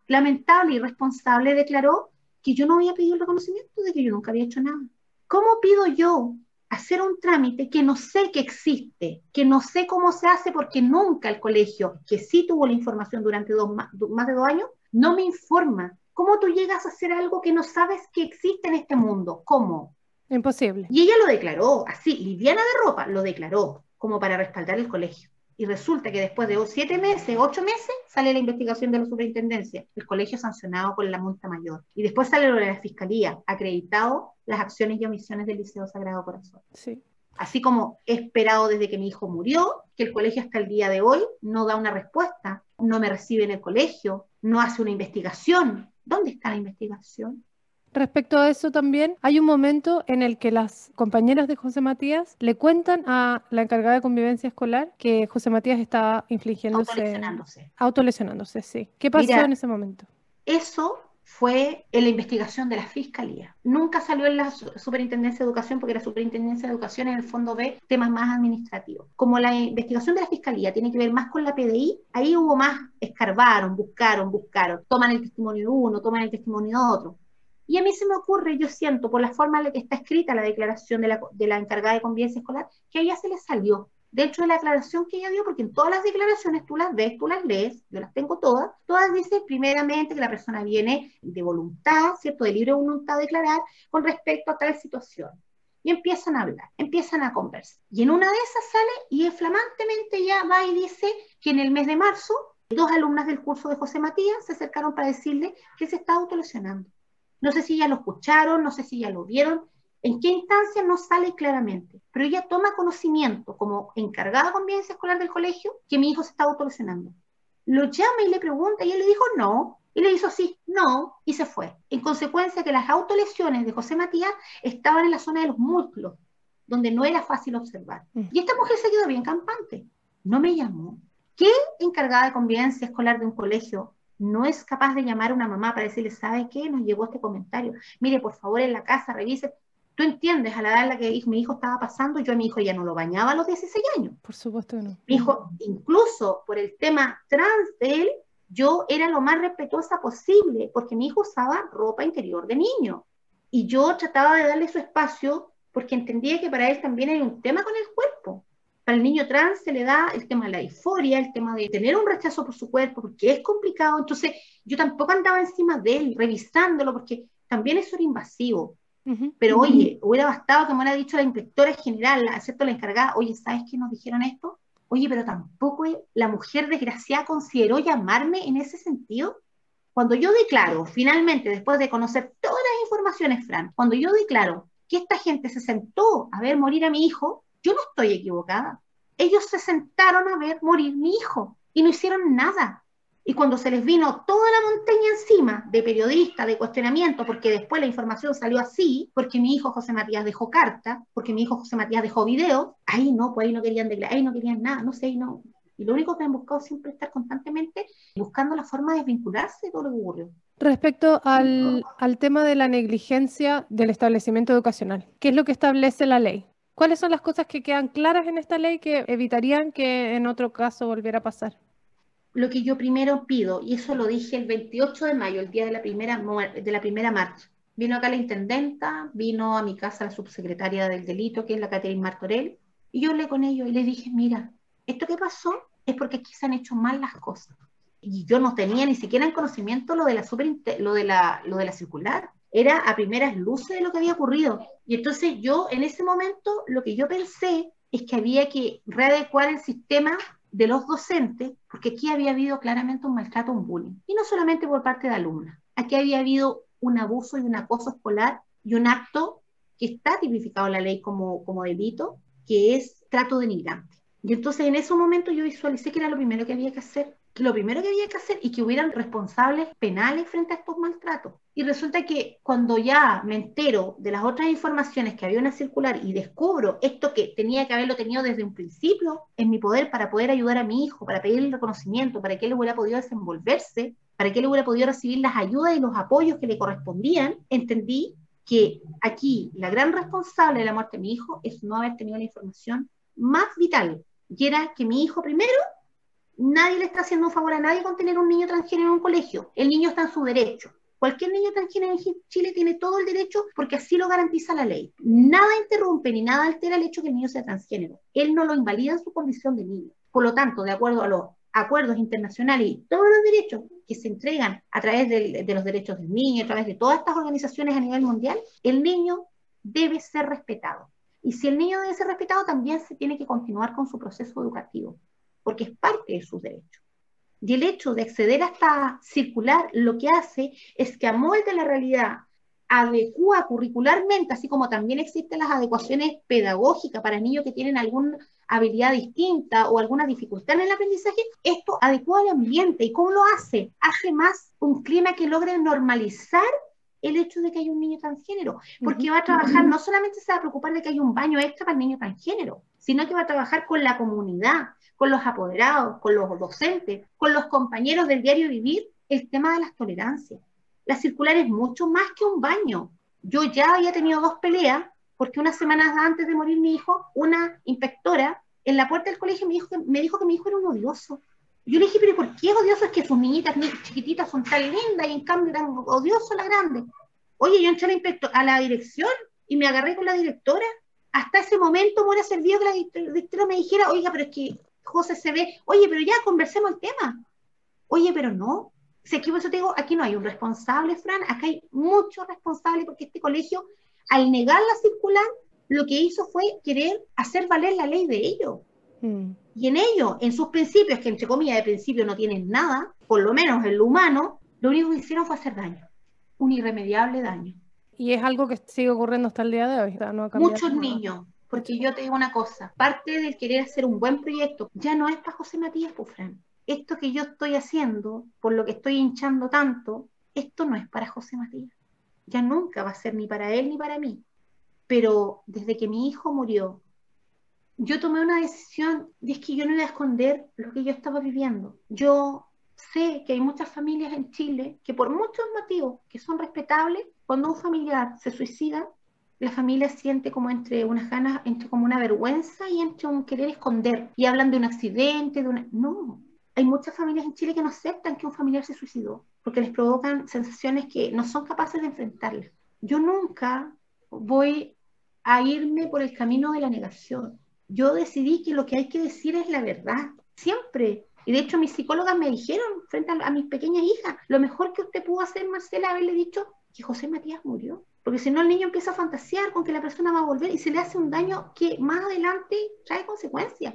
[SPEAKER 2] lamentable y irresponsable, declaró que yo no había pedido el reconocimiento de que yo nunca había hecho nada? ¿Cómo pido yo hacer un trámite que no sé que existe, que no sé cómo se hace porque nunca el colegio, que sí tuvo la información durante más de dos años, no me informa ¿Cómo tú llegas a hacer algo que no sabes que existe en este mundo? ¿Cómo?
[SPEAKER 1] Imposible.
[SPEAKER 2] Y ella lo declaró, así, liviana de ropa, lo declaró como para respaldar el colegio. Y resulta que después de siete meses, ocho meses, sale la investigación de la superintendencia, el colegio sancionado con la multa mayor. Y después sale lo de la fiscalía, acreditado las acciones y omisiones del Liceo Sagrado Corazón.
[SPEAKER 1] Sí.
[SPEAKER 2] Así como he esperado desde que mi hijo murió, que el colegio hasta el día de hoy no da una respuesta, no me recibe en el colegio, no hace una investigación. ¿Dónde está la investigación?
[SPEAKER 1] Respecto a eso también, hay un momento en el que las compañeras de José Matías le cuentan a la encargada de convivencia escolar que José Matías está infligiéndose...
[SPEAKER 2] Autolesionándose.
[SPEAKER 1] Autolesionándose, sí. ¿Qué pasó
[SPEAKER 2] Mira,
[SPEAKER 1] en ese momento?
[SPEAKER 2] Eso fue en la investigación de la Fiscalía. Nunca salió en la su- Superintendencia de Educación porque la Superintendencia de Educación en el fondo ve temas más administrativos. Como la investigación de la Fiscalía tiene que ver más con la PDI, ahí hubo más, escarbaron, buscaron, buscaron, toman el testimonio de uno, toman el testimonio de otro. Y a mí se me ocurre, yo siento, por la forma en la que está escrita la declaración de la, de la encargada de convivencia escolar, que a ella se le salió dentro de la aclaración que ella dio, porque en todas las declaraciones tú las ves, tú las lees, yo las tengo todas, todas dicen primeramente que la persona viene de voluntad, ¿cierto? De libre voluntad a declarar con respecto a tal situación. Y empiezan a hablar, empiezan a conversar. Y en una de esas sale y flamantemente ya va y dice que en el mes de marzo, dos alumnas del curso de José Matías se acercaron para decirle que se está autolesionando. No sé si ya lo escucharon, no sé si ya lo vieron, en qué instancia no sale claramente, pero ella toma conocimiento como encargada de convivencia escolar del colegio que mi hijo se está autolesionando. Lo llama y le pregunta y él le dijo no, y le hizo así, no, y se fue. En consecuencia que las autolesiones de José Matías estaban en la zona de los músculos, donde no era fácil observar.
[SPEAKER 1] Mm.
[SPEAKER 2] Y esta mujer se quedó bien campante, no me llamó. ¿Qué encargada de convivencia escolar de un colegio no es capaz de llamar a una mamá para decirle, ¿sabe qué? Nos llegó este comentario. Mire, por favor, en la casa revise. Tú entiendes, a la edad en la que mi hijo estaba pasando, yo a mi hijo ya no lo bañaba a los 16 años.
[SPEAKER 1] Por supuesto que no.
[SPEAKER 2] Mi hijo, incluso por el tema trans de él, yo era lo más respetuosa posible, porque mi hijo usaba ropa interior de niño. Y yo trataba de darle su espacio porque entendía que para él también hay un tema con el cuerpo. Para el niño trans se le da el tema de la disforia, el tema de tener un rechazo por su cuerpo, porque es complicado. Entonces, yo tampoco andaba encima de él, revisándolo, porque también eso era invasivo. Pero oye, hubiera bastado que me hubiera dicho la inspectora general, excepto la encargada, oye, ¿sabes qué nos dijeron esto? Oye, pero tampoco la mujer desgraciada consideró llamarme en ese sentido. Cuando yo declaro, finalmente, después de conocer todas las informaciones, Fran, cuando yo declaro que esta gente se sentó a ver morir a mi hijo, yo no estoy equivocada. Ellos se sentaron a ver morir mi hijo y no hicieron nada. Y cuando se les vino toda la montaña encima de periodistas, de cuestionamiento, porque después la información salió así, porque mi hijo José Matías dejó carta, porque mi hijo José Matías dejó video, ahí no, pues ahí no querían declarar, ahí no querían nada, no sé, ahí no. Y lo único que han buscado siempre es estar constantemente buscando la forma de desvincularse de todo lo que ocurrió.
[SPEAKER 1] Respecto al, al tema de la negligencia del establecimiento educacional, ¿qué es lo que establece la ley? ¿Cuáles son las cosas que quedan claras en esta ley que evitarían que en otro caso volviera a pasar?
[SPEAKER 2] Lo que yo primero pido, y eso lo dije el 28 de mayo, el día de la primera, de la primera marcha, vino acá la intendenta, vino a mi casa la subsecretaria del delito, que es la Caterine Martorell, y yo hablé con ellos y les dije, mira, esto que pasó es porque aquí se han hecho mal las cosas. Y yo no tenía ni siquiera en conocimiento lo de la, lo de la, lo de la circular. Era a primeras luces de lo que había ocurrido. Y entonces yo, en ese momento, lo que yo pensé es que había que readecuar el sistema de los docentes, porque aquí había habido claramente un maltrato, un bullying. Y no solamente por parte de alumnas. Aquí había habido un abuso y un acoso escolar y un acto que está tipificado en la ley como, como delito, que es trato denigrante. Y entonces en ese momento yo visualicé que era lo primero que había que hacer, lo primero que había que hacer y que hubieran responsables penales frente a estos maltratos. Y resulta que cuando ya me entero de las otras informaciones que había una circular y descubro esto que tenía que haberlo tenido desde un principio en mi poder para poder ayudar a mi hijo, para pedirle el reconocimiento, para que él hubiera podido desenvolverse, para que él hubiera podido recibir las ayudas y los apoyos que le correspondían, entendí que aquí la gran responsable de la muerte de mi hijo es no haber tenido la información más vital, y era que mi hijo primero, nadie le está haciendo un favor a nadie con tener un niño transgénero en un colegio. El niño está en su derecho. Cualquier niño transgénero en Chile tiene todo el derecho porque así lo garantiza la ley. Nada interrumpe ni nada altera el hecho que el niño sea transgénero. Él no lo invalida en su condición de niño. Por lo tanto, de acuerdo a los acuerdos internacionales y todos los derechos que se entregan a través de, de los derechos del niño, a través de todas estas organizaciones a nivel mundial, el niño debe ser respetado. Y si el niño debe ser respetado, también se tiene que continuar con su proceso educativo, porque es parte de sus derechos. Y el hecho de acceder a esta circular lo que hace es que amolde la realidad, adecua curricularmente, así como también existen las adecuaciones pedagógicas para niños que tienen alguna habilidad distinta o alguna dificultad en el aprendizaje, esto adecua al ambiente. ¿Y cómo lo hace? Hace más un clima que logre normalizar el hecho de que hay un niño transgénero, porque va a trabajar, no solamente se va a preocupar de que hay un baño extra para el niño transgénero, sino que va a trabajar con la comunidad, con los apoderados, con los docentes, con los compañeros del diario vivir, el tema de las tolerancias. La circular es mucho más que un baño. Yo ya había tenido dos peleas porque unas semanas antes de morir mi hijo, una inspectora en la puerta del colegio me dijo que, me dijo que mi hijo era un odioso. Yo le dije, pero ¿por qué odioso? Es que sus niñitas chiquititas son tan lindas y en cambio eran odiosos la grande. Oye, yo entré a la, a la dirección y me agarré con la directora. Hasta ese momento me hubiera servido que la directora me dijera, oiga, pero es que José se ve, oye, pero ya conversemos el tema. Oye, pero no. Si aquí, te digo, aquí no hay un responsable, Fran, acá hay muchos responsables porque este colegio, al negar la circular, lo que hizo fue querer hacer valer la ley de ellos. Mm. Y en ello, en sus principios, que entre comillas de principio no tienen nada, por lo menos en lo humano, lo único que hicieron fue hacer daño, un irremediable daño.
[SPEAKER 1] Y es algo que sigue ocurriendo hasta el día de hoy.
[SPEAKER 2] ¿no? Muchos niños, porque yo te digo una cosa, parte del querer hacer un buen proyecto ya no es para José Matías Pufrán. Esto que yo estoy haciendo, por lo que estoy hinchando tanto, esto no es para José Matías. Ya nunca va a ser ni para él ni para mí. Pero desde que mi hijo murió, yo tomé una decisión y es que yo no iba a esconder lo que yo estaba viviendo. Yo sé que hay muchas familias en Chile que por muchos motivos que son respetables, cuando un familiar se suicida, la familia siente como entre unas ganas, entre como una vergüenza y entre un querer esconder. Y hablan de un accidente, de una... No, hay muchas familias en Chile que no aceptan que un familiar se suicidó, porque les provocan sensaciones que no son capaces de enfrentarlas. Yo nunca voy a irme por el camino de la negación yo decidí que lo que hay que decir es la verdad, siempre. Y de hecho mis psicólogas me dijeron frente a, mis pequeñas hijas, lo mejor que usted pudo hacer, Marcela, haberle dicho que José Matías murió. Porque si no el niño empieza a fantasear con que la persona va a volver y se le hace un daño que más adelante trae consecuencias.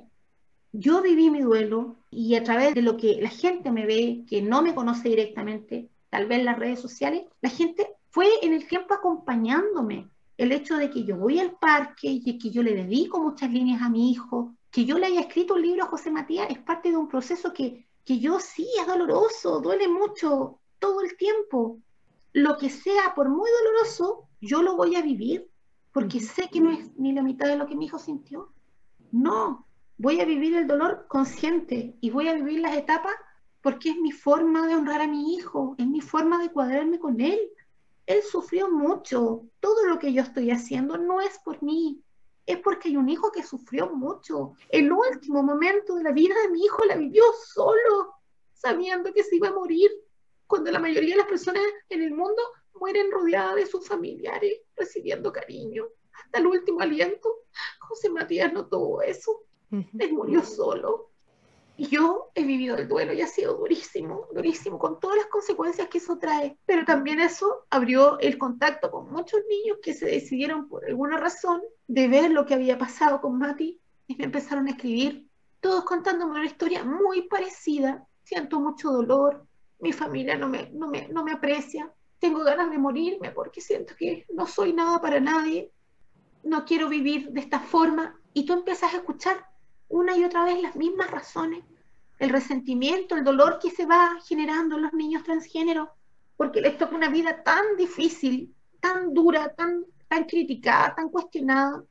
[SPEAKER 2] Yo viví mi duelo y a través de lo que la gente me ve, que no me conoce directamente, tal vez las redes sociales, la gente fue en el tiempo acompañándome, el hecho de que yo voy al parque y que yo le dedico muchas líneas a mi hijo, que yo le haya escrito un libro a José Matías, es parte de un proceso que, que yo sí, es doloroso, duele mucho todo el tiempo. Lo que sea, por muy doloroso, yo lo voy a vivir, porque sé que no es ni la mitad de lo que mi hijo sintió. No, voy a vivir el dolor consciente y voy a vivir las etapas porque es mi forma de honrar a mi hijo, es mi forma de cuadrarme con él, él sufrió mucho. Todo lo que yo estoy haciendo no es por mí, es porque hay un hijo que sufrió mucho. El último momento de la vida de mi hijo la vivió solo, sabiendo que se iba a morir, cuando la mayoría de las personas en el mundo mueren rodeadas de sus familiares, recibiendo cariño. Hasta el último aliento, José Matías no tuvo eso. Él murió solo. Y yo he vivido el duelo y ha sido durísimo, durísimo, con todas las consecuencias que eso trae. Pero también eso abrió el contacto con muchos niños que se decidieron por alguna razón de ver lo que había pasado con Mati y me empezaron a escribir, todos contándome una historia muy parecida. Siento mucho dolor, mi familia no me, no me, no me aprecia, tengo ganas de morirme porque siento que no soy nada para nadie, no quiero vivir de esta forma. Y tú empiezas a escuchar una y otra vez las mismas razones, el resentimiento, el dolor que se va generando en los niños transgéneros, porque les toca una vida tan difícil, tan dura, tan, tan criticada, tan cuestionada.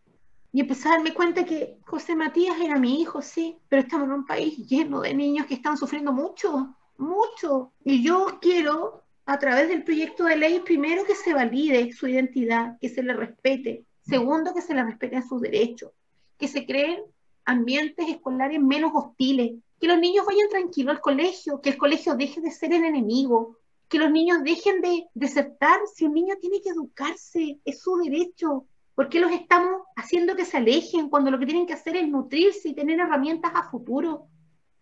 [SPEAKER 2] Y empecé a darme cuenta que José Matías era mi hijo, sí, pero estamos en un país lleno de niños que están sufriendo mucho, mucho. Y yo quiero, a través del proyecto de ley, primero que se valide su identidad, que se le respete. Segundo, que se le respeten sus derechos, que se creen ambientes escolares menos hostiles, que los niños vayan tranquilos al colegio, que el colegio deje de ser el enemigo, que los niños dejen de desertar. Si un niño tiene que educarse, es su derecho. ¿Por qué los estamos haciendo que se alejen cuando lo que tienen que hacer es nutrirse y tener herramientas a futuro?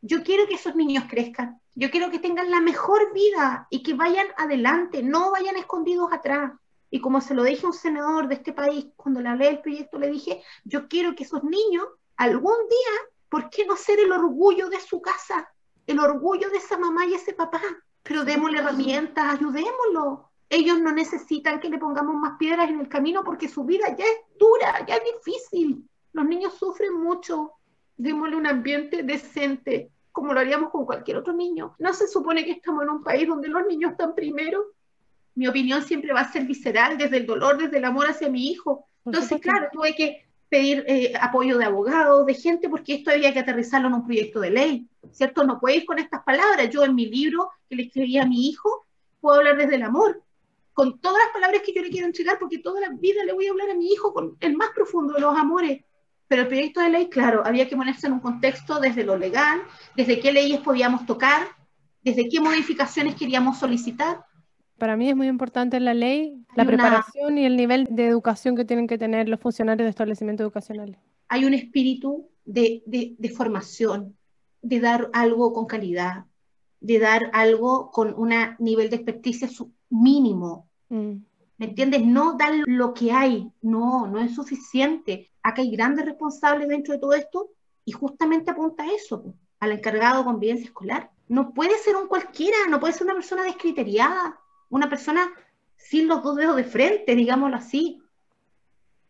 [SPEAKER 2] Yo quiero que esos niños crezcan. Yo quiero que tengan la mejor vida y que vayan adelante, no vayan escondidos atrás. Y como se lo dije a un senador de este país cuando le hablé del proyecto, le dije, yo quiero que esos niños algún día, ¿por qué no ser el orgullo de su casa? El orgullo de esa mamá y ese papá. Pero démosle herramientas, ayudémoslo. Ellos no necesitan que le pongamos más piedras en el camino porque su vida ya es dura, ya es difícil. Los niños sufren mucho. Démosle un ambiente decente, como lo haríamos con cualquier otro niño. No se supone que estamos en un país donde los niños están primero. Mi opinión siempre va a ser visceral, desde el dolor, desde el amor hacia mi hijo. Entonces, claro, tuve que pedir eh, apoyo de abogados, de gente, porque esto había que aterrizarlo en un proyecto de ley, ¿cierto? No puedo ir con estas palabras. Yo en mi libro que le escribí a mi hijo, puedo hablar desde el amor, con todas las palabras que yo le quiero entregar, porque toda la vida le voy a hablar a mi hijo con el más profundo de los amores. Pero el proyecto de ley, claro, había que ponerse en un contexto desde lo legal, desde qué leyes podíamos tocar, desde qué modificaciones queríamos solicitar.
[SPEAKER 1] Para mí es muy importante la ley, la preparación y el nivel de educación que tienen que tener los funcionarios de establecimientos educacionales.
[SPEAKER 2] Hay un espíritu de, de, formación, de dar algo con calidad, de dar algo con un nivel de experticia mínimo. Mm. ¿Me entiendes? No dar lo que hay, no, no es suficiente. Acá hay grandes responsables dentro de todo esto y justamente apunta a eso, al encargado de convivencia escolar. No puede ser un cualquiera, no puede ser una persona descriteriada, una persona sin los dos dedos de frente, digámoslo así.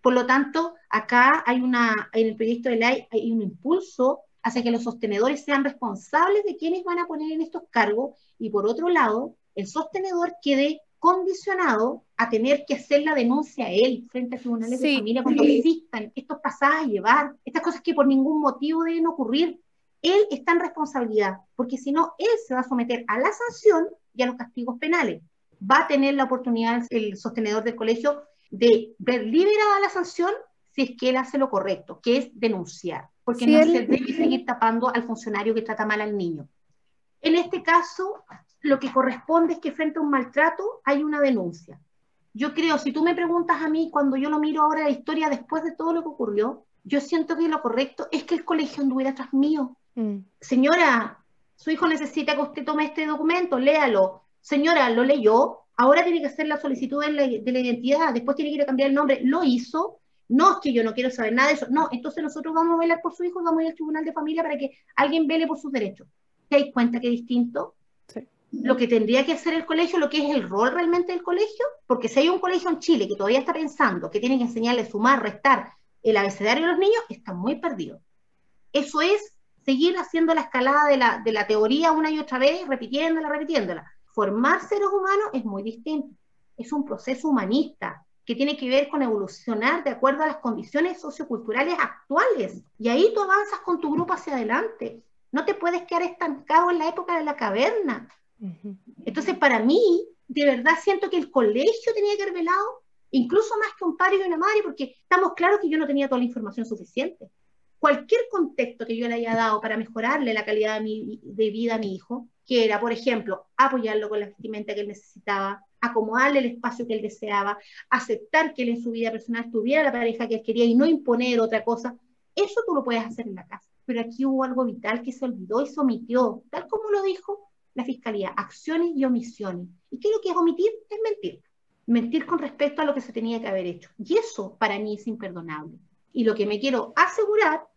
[SPEAKER 2] Por lo tanto, acá hay una, en el proyecto de ley hay un impulso hacia que los sostenedores sean responsables de quienes van a poner en estos cargos y por otro lado, el sostenedor quede condicionado a tener que hacer la denuncia a él frente a tribunales de familia cuando existan estos pasajes a llevar, estas cosas que por ningún motivo deben ocurrir. Él está en responsabilidad, porque si no, él se va a someter a la sanción y a los castigos penales. Va a tener la oportunidad el sostenedor del colegio de ver liberada la sanción si es que él hace lo correcto, que es denunciar, porque no se debe seguir tapando al funcionario que trata mal al niño. En este caso, lo que corresponde es que frente a un maltrato hay una denuncia. Yo creo, si tú me preguntas a mí, cuando yo lo miro ahora la historia después de todo lo que ocurrió, yo siento que lo correcto es que el colegio anduviera tras mío. Mm. Señora, su hijo necesita que usted tome este documento, léalo. Señora, lo leyó, ahora tiene que hacer la solicitud de la, de la identidad, después tiene que ir a cambiar el nombre, lo hizo. No es que yo no quiero saber nada de eso, no, entonces nosotros vamos a velar por su hijo, vamos a ir al tribunal de familia para que alguien vele por sus derechos. ¿Te das cuenta que es distinto? Lo que tendría que hacer el colegio, lo que es el rol realmente del colegio, porque si hay un colegio en Chile que todavía está pensando que tiene que enseñarle sumar, restar el abecedario a los niños, está muy perdido. Eso es seguir haciendo la escalada de la, de la teoría una y otra vez, repitiéndola, repitiéndola. Formar seres humanos es muy distinto. Es un proceso humanista que tiene que ver con evolucionar de acuerdo a las condiciones socioculturales actuales. Y ahí tú avanzas con tu grupo hacia adelante. No te puedes quedar estancado en la época de la caverna. Entonces, para mí, de verdad siento que el colegio tenía que haber velado, incluso más que un padre y una madre, porque estamos claros que yo no tenía toda la información suficiente. Cualquier contexto que yo le haya dado para mejorarle la calidad de, de vida a mi hijo, que era, por ejemplo, apoyarlo con la vestimenta que él necesitaba, acomodarle el espacio que él deseaba, aceptar que él en su vida personal tuviera la pareja que él quería y no imponer otra cosa, eso tú lo puedes hacer en la casa. Pero aquí hubo algo vital que se olvidó y se omitió, tal como lo dijo la Fiscalía, acciones y omisiones. ¿Y qué es lo que es omitir? Es mentir. Mentir con respecto a lo que se tenía que haber hecho. Y eso para mí es imperdonable. Y lo que me quiero asegurar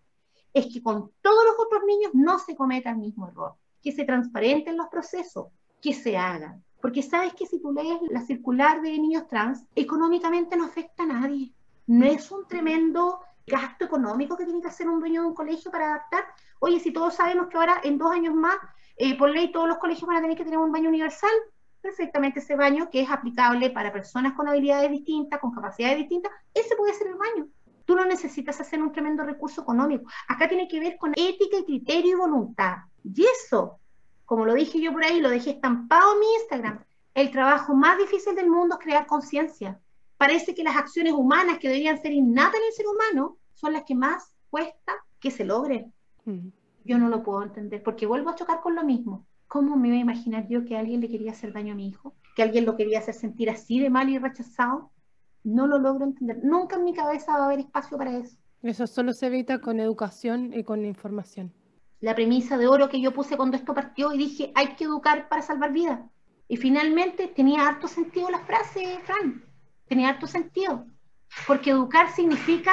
[SPEAKER 2] es que con todos los otros niños no se cometa el mismo error, que se transparenten los procesos, que se hagan. Porque sabes que si tú lees la circular de niños trans, económicamente no afecta a nadie. No es un tremendo gasto económico que tiene que hacer un dueño de un colegio para adaptar. Oye, si todos sabemos que ahora en dos años más eh, por ley todos los colegios van a tener que tener un baño universal, perfectamente ese baño que es aplicable para personas con habilidades distintas, con capacidades distintas, ese puede ser el baño. Tú no necesitas hacer un tremendo recurso económico. Acá tiene que ver con ética y criterio y voluntad. Y eso, como lo dije yo por ahí, lo dejé estampado en mi Instagram, el trabajo más difícil del mundo es crear conciencia. Parece que las acciones humanas que deberían ser innatas en el ser humano son las que más cuesta que se logren. Mm yo no lo puedo entender, porque vuelvo a chocar con lo mismo. ¿Cómo me iba a imaginar yo que alguien le quería hacer daño a mi hijo? ¿Que alguien lo quería hacer sentir así de mal y rechazado? No lo logro entender. Nunca en mi cabeza va a haber espacio para eso.
[SPEAKER 1] Eso solo se evita con educación y con información.
[SPEAKER 2] La premisa de oro que yo puse cuando esto partió y dije, hay que educar para salvar vidas. Y finalmente tenía harto sentido la frase, Fran. tenía harto sentido, porque educar significa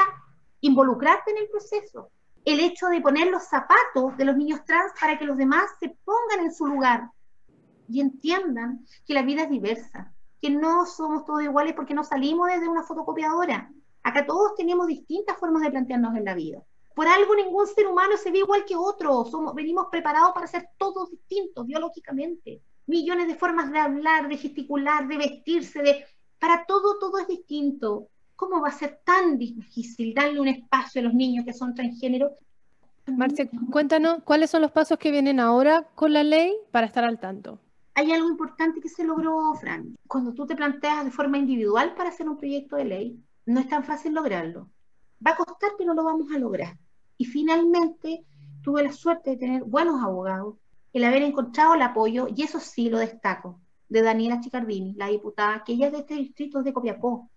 [SPEAKER 2] involucrarte en el proceso. El hecho de poner los zapatos de los niños trans para que los demás se pongan en su lugar y entiendan que la vida es diversa, que no somos todos iguales porque no salimos desde una fotocopiadora. Acá todos tenemos distintas formas de plantearnos en la vida. Por algo ningún ser humano se ve igual que otro. Somos, venimos preparados para ser todos distintos biológicamente. Millones de formas de hablar, de gesticular, de vestirse, de... Para todo, todo es distinto. ¿Cómo va a ser tan difícil darle un espacio a los niños que son transgénero?
[SPEAKER 1] Marcia, cuéntanos cuáles son los pasos que vienen ahora con la ley para estar al tanto
[SPEAKER 2] hay algo importante que se logró, Fran. Cuando tú te planteas de forma individual para hacer un proyecto de ley, no es tan fácil lograrlo. Va a costar, pero lo vamos a lograr. Y finalmente tuve la suerte de tener buenos abogados, el haber encontrado el apoyo, y eso sí lo destaco, de Daniela Chicardini, la diputada, que ella es de este distrito de Copiapó.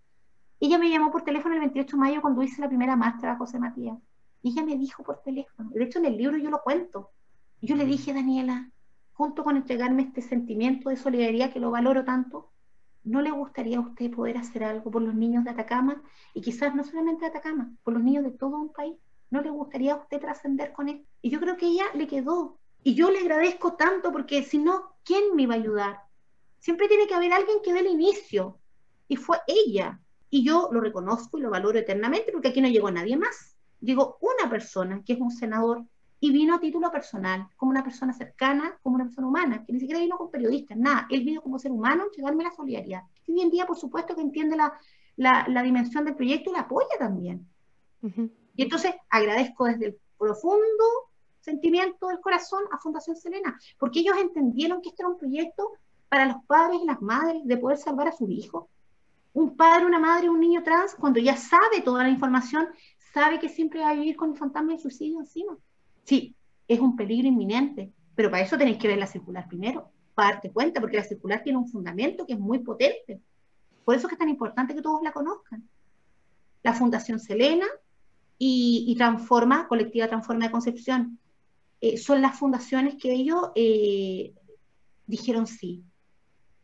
[SPEAKER 2] Ella me llamó por teléfono el 28 de mayo cuando hice la primera marcha a José Matías. Y ella me dijo por teléfono, de hecho en el libro yo lo cuento. Yo le dije, Daniela, junto con entregarme este sentimiento de solidaridad que lo valoro tanto, ¿no le gustaría a usted poder hacer algo por los niños de Atacama? Y quizás no solamente de Atacama, por los niños de todo un país. ¿No le gustaría a usted trascender con él? Y yo creo que ella le quedó. Y yo le agradezco tanto porque si no, ¿quién me iba a ayudar? Siempre tiene que haber alguien que dé el inicio. Y fue ella. Y yo lo reconozco y lo valoro eternamente porque aquí no llegó nadie más. Llegó una persona que es un senador y vino a título personal, como una persona cercana, como una persona humana, que ni siquiera vino con periodistas, nada, él vino como ser humano, llegarme la solidaridad. Y hoy en día, por supuesto, que entiende la, la, dimensión del proyecto y la apoya también. Y entonces agradezco desde el profundo sentimiento del corazón a Fundación Selena, porque ellos entendieron que este era un proyecto para los padres y las madres de poder salvar a sus hijos. Un padre, una madre, un niño trans, cuando ya sabe toda la información, sabe que siempre va a vivir con el fantasma de suicidio encima. Sí, es un peligro inminente, pero para eso tenéis que ver la circular primero, para darte cuenta, porque la circular tiene un fundamento que es muy potente. Por eso es que es tan importante que todos la conozcan. La Fundación Selena y, Transforma, Colectiva Transforma de Concepción, eh, son las fundaciones que ellos eh, dijeron sí,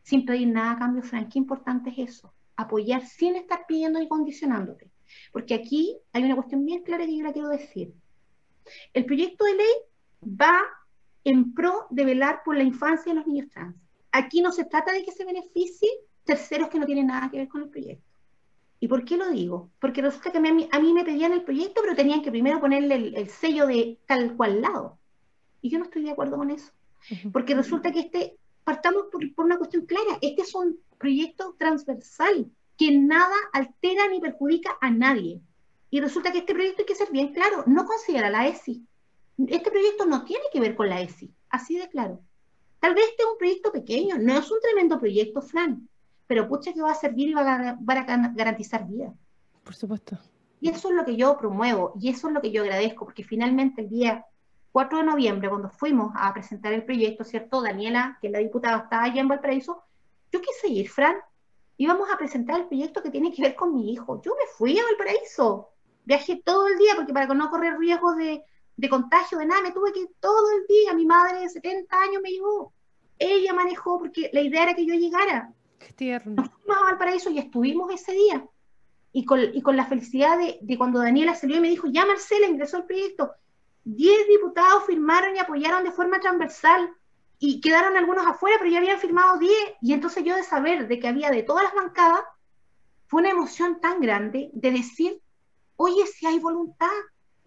[SPEAKER 2] sin pedir nada a cambio, Frank. Qué importante es eso, apoyar sin estar pidiendo ni condicionándote. Porque aquí hay una cuestión bien clara que yo la quiero decir. El proyecto de ley va en pro de velar por la infancia de los niños trans. Aquí no se trata de que se beneficie terceros que no tienen nada que ver con el proyecto. ¿Y por qué lo digo? Porque resulta que a mí, a mí me pedían el proyecto, pero tenían que primero ponerle el, sello de tal cual lado. Y yo no estoy de acuerdo con eso. Porque resulta que este, partamos por, por una cuestión clara, este es un proyecto transversal que nada altera ni perjudica a nadie. Y resulta que este proyecto hay que ser bien claro, no considera la ESI. Este proyecto no tiene que ver con la ESI, así de claro. Tal vez este es un proyecto pequeño, no es un tremendo proyecto, Fran, pero pucha que va a servir y va a, garantizar vida.
[SPEAKER 1] Por supuesto.
[SPEAKER 2] Y eso es lo que yo promuevo y eso es lo que yo agradezco, porque finalmente el día 4 de noviembre, cuando fuimos a presentar el proyecto, ¿cierto? Daniela, que es la diputada, estaba allá en Valparaíso, yo quise ir, Fran, íbamos a presentar el proyecto que tiene que ver con mi hijo. Yo me fui a Valparaíso viajé todo el día porque para no correr riesgos de, contagio, de nada, me tuve que ir todo el día. Mi madre de 70 años me llevó. Ella manejó porque la idea era que yo llegara.
[SPEAKER 1] Qué tierno.
[SPEAKER 2] Nos fuimos a Valparaíso y estuvimos ese día. Y con, y con la felicidad de, de, cuando Daniela salió y me dijo, ya Marcela ingresó al proyecto. Diez diputados firmaron y apoyaron de forma transversal y quedaron algunos afuera, pero ya habían firmado diez. Y entonces yo de saber de que había de todas las bancadas, fue una emoción tan grande de decir oye, si hay voluntad,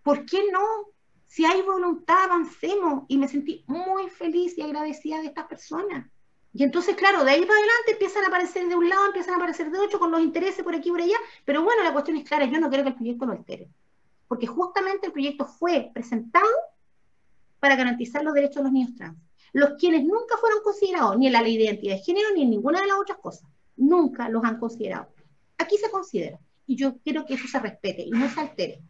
[SPEAKER 2] ¿por qué no? Si hay voluntad, avancemos. Y me sentí muy feliz y agradecida de estas personas. Y entonces, claro, de ahí para adelante empiezan a aparecer de un lado, empiezan a aparecer de otro, con los intereses por aquí y por allá. Pero bueno, la cuestión es clara, yo no quiero que el proyecto lo altere. Porque justamente el proyecto fue presentado para garantizar los derechos de los niños trans. Los quienes nunca fueron considerados, ni en la ley de identidad de género, ni en ninguna de las otras cosas. Nunca los han considerado. Aquí se considera y yo quiero que eso se respete y no se altere.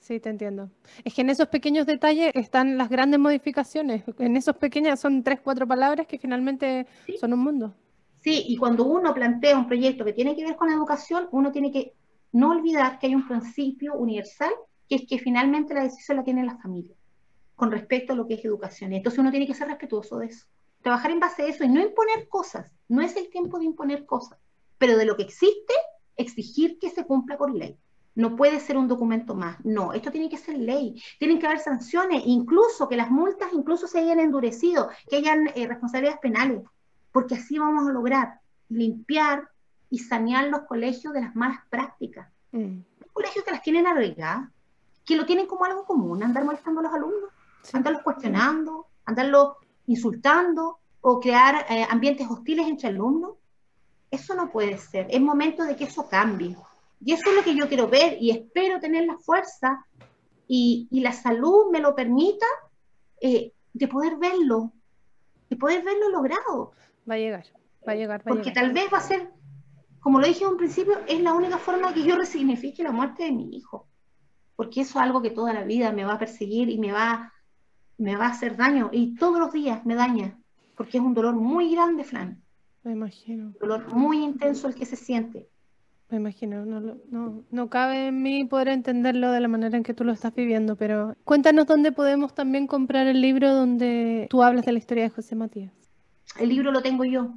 [SPEAKER 1] Sí, te entiendo. Es que en esos pequeños detalles están las grandes modificaciones. En esos pequeños son tres, cuatro palabras que finalmente son un mundo.
[SPEAKER 2] Sí, y cuando uno plantea un proyecto que tiene que ver con la educación, uno tiene que no olvidar que hay un principio universal, que es que finalmente la decisión la tiene la familia, con respecto a lo que es educación. Entonces uno tiene que ser respetuoso de eso. Trabajar en base a eso y no imponer cosas. No es el tiempo de imponer cosas, pero de lo que existe exigir que se cumpla por ley. No puede ser un documento más. No, esto tiene que ser ley. Tienen que haber sanciones, incluso que las multas incluso se hayan endurecido, que hayan eh, responsabilidades penales, porque así vamos a lograr limpiar y sanear los colegios de las malas prácticas. Mm. colegios que las tienen arregladas, que lo tienen como algo común, andar molestando a los alumnos, andarlos cuestionando, andarlos insultando o crear eh, ambientes hostiles entre alumnos. Eso no puede ser. Es momento de que eso cambie. Y eso es lo que yo quiero ver y espero tener la fuerza y, y la salud me lo permita eh, de poder verlo, de poder verlo logrado.
[SPEAKER 1] Va a llegar, va a llegar. Va
[SPEAKER 2] Porque tal vez va a ser, como lo dije en un principio, es la única forma que yo resignifique la muerte de mi hijo. Porque eso es algo que toda la vida me va a perseguir y me va, me va a hacer daño. Y todos los días me daña. Porque es un dolor muy grande, Flan.
[SPEAKER 1] Me imagino.
[SPEAKER 2] Un dolor muy intenso el que se siente.
[SPEAKER 1] Me imagino, no, no, no cabe en mí poder entenderlo de la manera en que tú lo estás viviendo, pero cuéntanos dónde podemos también comprar el libro donde tú hablas de la historia de José Matías.
[SPEAKER 2] El libro lo tengo yo.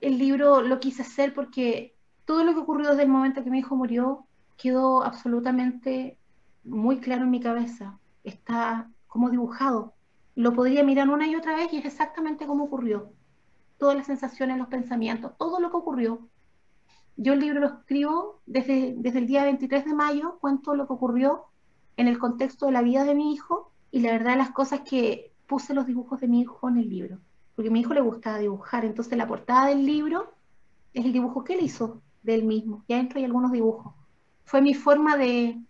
[SPEAKER 2] El libro lo quise hacer porque todo lo que ocurrió desde el momento que mi hijo murió quedó absolutamente muy claro en mi cabeza. Está como dibujado. Lo podría mirar una y otra vez y es exactamente como ocurrió. Todas las sensaciones, los pensamientos, todo lo que ocurrió yo el libro lo escribo desde, desde el día 23 de mayo, cuento lo que ocurrió en el contexto de la vida de mi hijo y la verdad de las cosas que puse los dibujos de mi hijo en el libro, porque a mi hijo le gustaba dibujar, entonces la portada del libro es el dibujo que él hizo de él mismo, y adentro hay algunos dibujos. Fue mi forma de,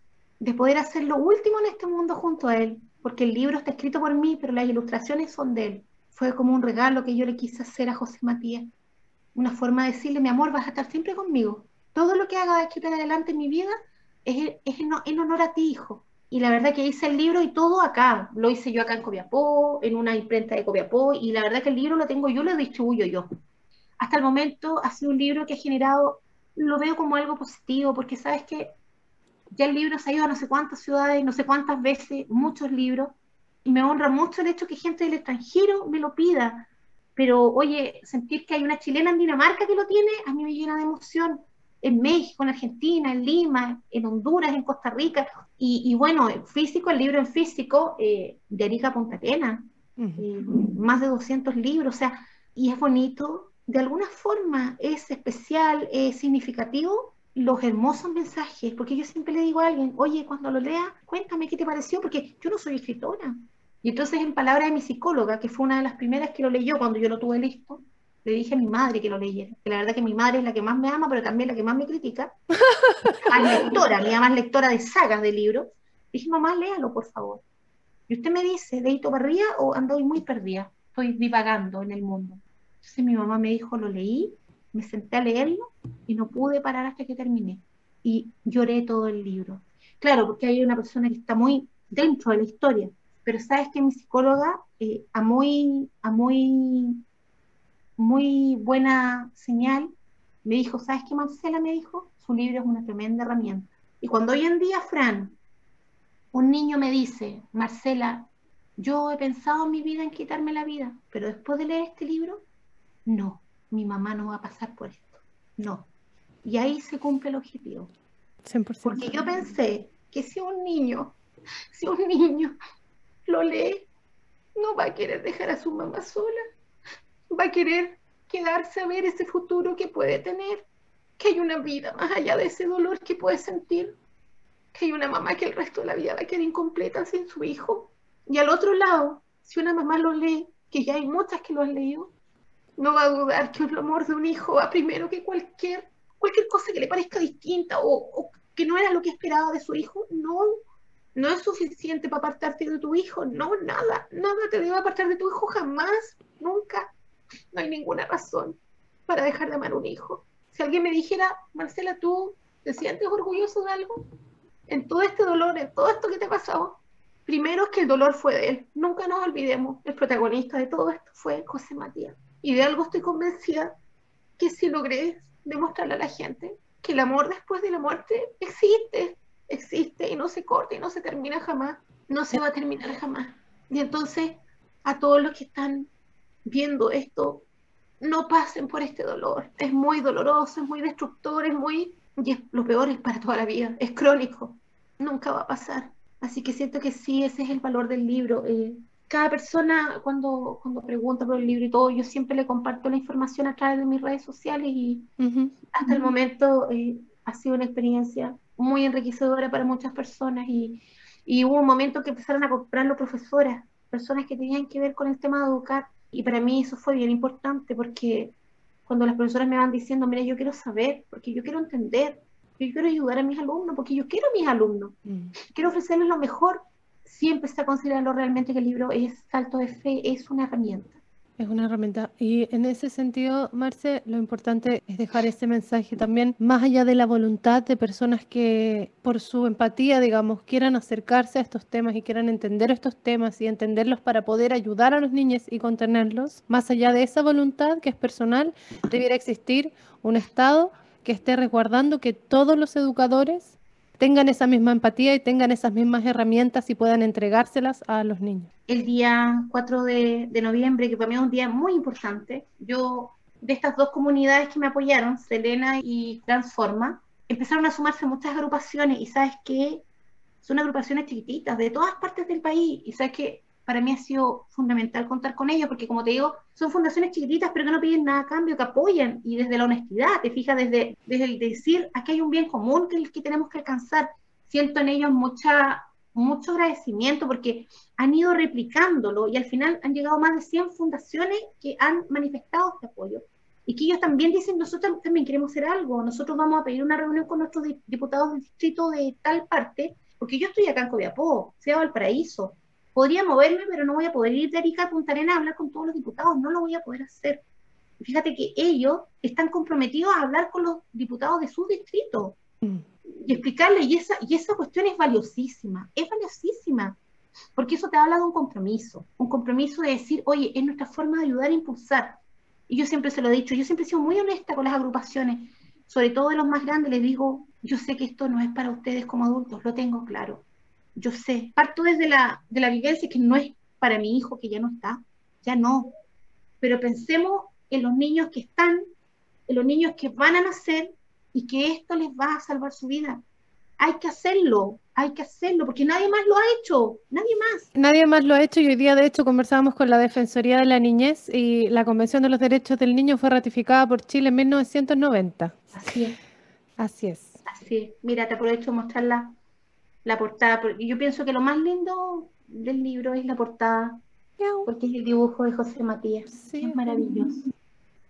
[SPEAKER 2] de poder hacer lo último en este mundo junto a él, porque el libro está escrito por mí, pero las ilustraciones son de él. Fue como un regalo que yo le quise hacer a José Matías una forma de decirle, mi amor, vas a estar siempre conmigo. Todo lo que haga de aquí en adelante en mi vida es, en, honor a ti, hijo. Y la verdad que hice el libro y todo acá. Lo hice yo acá en Copiapó, en una imprenta de Copiapó, y la verdad que el libro lo tengo yo, lo distribuyo yo. Hasta el momento ha sido un libro que ha generado, lo veo como algo positivo, porque sabes que ya el libro se ha ido a no sé cuántas ciudades, no sé cuántas veces, muchos libros, y me honra mucho el hecho que gente del extranjero me lo pida, pero oye, sentir que hay una chilena en Dinamarca que lo tiene, a mí me llena de emoción. En México, en Argentina, en Lima, en Honduras, en Costa Rica. Y, bueno, físico, el libro en físico eh, de Erika Punta eh, más de 200 libros, o sea, y es bonito, de alguna forma es especial, es significativo los hermosos mensajes, porque yo siempre le digo a alguien, oye, cuando lo lea, cuéntame qué te pareció, porque yo no soy escritora, y entonces, en palabras de mi psicóloga, que fue una de las primeras que lo leyó cuando yo lo tuve listo, le dije a mi madre que lo leyera. Que la verdad que mi madre es la que más me ama, pero también la que más me critica. Más lectora, mi más lectora de sagas de libros. Dije, mamá, léalo, por favor. Y usted me dice, ¿leíto para arriba o ando muy perdida? Estoy divagando en el mundo. Entonces mi mamá me dijo, lo leí, me senté a leerlo y no pude parar hasta que terminé. Y lloré todo el libro. Claro, porque hay una persona que está muy dentro de la historia pero sabes que mi psicóloga, eh, a, muy, a muy, muy buena señal, me dijo, ¿sabes qué Marcela me dijo? Su libro es una tremenda herramienta. Y cuando hoy en día, Fran, un niño me dice, Marcela, yo he pensado en mi vida en quitarme la vida, pero después de leer este libro, no, mi mamá no va a pasar por esto. No. Y ahí se cumple el objetivo. 100%. Porque yo pensé que si un niño, si un niño lo lee, no va a querer dejar a su mamá sola, va a querer quedarse a ver ese futuro que puede tener, que hay una vida más allá de ese dolor que puede sentir, que hay una mamá que el resto de la vida va a quedar incompleta sin su hijo. Y al otro lado, si una mamá lo lee, que ya hay muchas que lo han leído, no va a dudar que el amor de un hijo va primero que cualquier, cualquier cosa que le parezca distinta o, que no era lo que esperaba de su hijo. No, no es suficiente para apartarte de tu hijo, no, nada, nada te debe apartar de tu hijo jamás, nunca. No hay ninguna razón para dejar de amar a un hijo. Si alguien me dijera, Marcela, ¿tú te sientes orgulloso de algo? En todo este dolor, en todo esto que te ha pasado, primero es que el dolor fue de él. Nunca nos olvidemos, el protagonista de todo esto fue José Matías. Y de algo estoy convencida que si logré demostrarle a la gente que el amor después de la muerte existe, existe y no se corta y no se termina jamás, no se va a terminar jamás. Y entonces, a todos los que están viendo esto, no pasen por este dolor. Es muy doloroso, es muy destructor, es muy, Y es, lo peor es para toda la vida, es crónico, nunca va a pasar. Así que siento que sí, ese es el valor del libro. Eh, cada persona cuando, cuando pregunta por el libro y todo, yo siempre le comparto la información a través de mis redes sociales y hasta el momento eh, ha sido una experiencia muy enriquecedora para muchas personas y, y hubo un momento que empezaron a comprarlo profesoras, personas que tenían que ver con el tema de educar y para mí eso fue bien importante porque cuando las profesoras me van diciendo, mira, yo quiero saber, porque yo quiero entender, yo quiero ayudar a mis alumnos, porque yo quiero a mis alumnos, mm. quiero ofrecerles lo mejor, siempre está considerando realmente que el libro es salto de fe, es una herramienta.
[SPEAKER 1] Es una herramienta. Y en ese sentido, Marce, lo importante es dejar ese mensaje también, más allá de la voluntad de personas que por su empatía, digamos, quieran acercarse a estos temas y quieran entender estos temas y entenderlos para poder ayudar a los niños y contenerlos, más allá de esa voluntad que es personal, debiera existir un Estado que esté resguardando que todos los educadores tengan esa misma empatía y tengan esas mismas herramientas y puedan entregárselas a los niños.
[SPEAKER 2] El día 4 de, noviembre, que para mí es un día muy importante, yo de estas dos comunidades que me apoyaron, Selena y Transforma, empezaron a sumarse muchas agrupaciones y sabes que son agrupaciones chiquititas de todas partes del país y sabes que para mí ha sido fundamental contar con ellos, porque como te digo, son fundaciones chiquititas, pero que no piden nada a cambio, que apoyan, y desde la honestidad, te fijas, desde, el decir, aquí hay un bien común que, que tenemos que alcanzar, siento en ellos mucha, mucho agradecimiento, porque han ido replicándolo, y al final han llegado más de 100 fundaciones que han manifestado este apoyo, y que ellos también dicen, nosotros también queremos hacer algo, nosotros vamos a pedir una reunión con nuestros diputados del distrito de tal parte, porque yo estoy acá en Copiapó, sea Valparaíso, podría moverme, pero no voy a poder ir de Arica a Punta Arenas a hablar con todos los diputados, no lo voy a poder hacer. Fíjate que ellos están comprometidos a hablar con los diputados de su distrito mm. y explicarles, y esa, y esa cuestión es valiosísima, es valiosísima, porque eso te habla de un compromiso, un compromiso de decir, oye, es nuestra forma de ayudar a impulsar. Y yo siempre se lo he dicho, yo siempre he sido muy honesta con las agrupaciones, sobre todo de los más grandes, les digo, yo sé que esto no es para ustedes como adultos, lo tengo claro, yo sé, parto desde la, de la vivencia que no es para mi hijo que ya no está, ya no, pero pensemos en los niños que están, en los niños que van a nacer y que esto les va a salvar su vida. Hay que hacerlo, hay que hacerlo, porque nadie más lo ha hecho, nadie más.
[SPEAKER 1] Nadie más lo ha hecho y hoy día de hecho conversábamos con la Defensoría de la Niñez y la Convención de los Derechos del Niño fue ratificada por Chile en 1990.
[SPEAKER 2] Así es.
[SPEAKER 1] Así es.
[SPEAKER 2] Así es. Mira, te aprovecho de mostrarla la portada, porque yo pienso que lo más lindo del libro es la portada, porque es el dibujo de José Matías, sí. es maravilloso.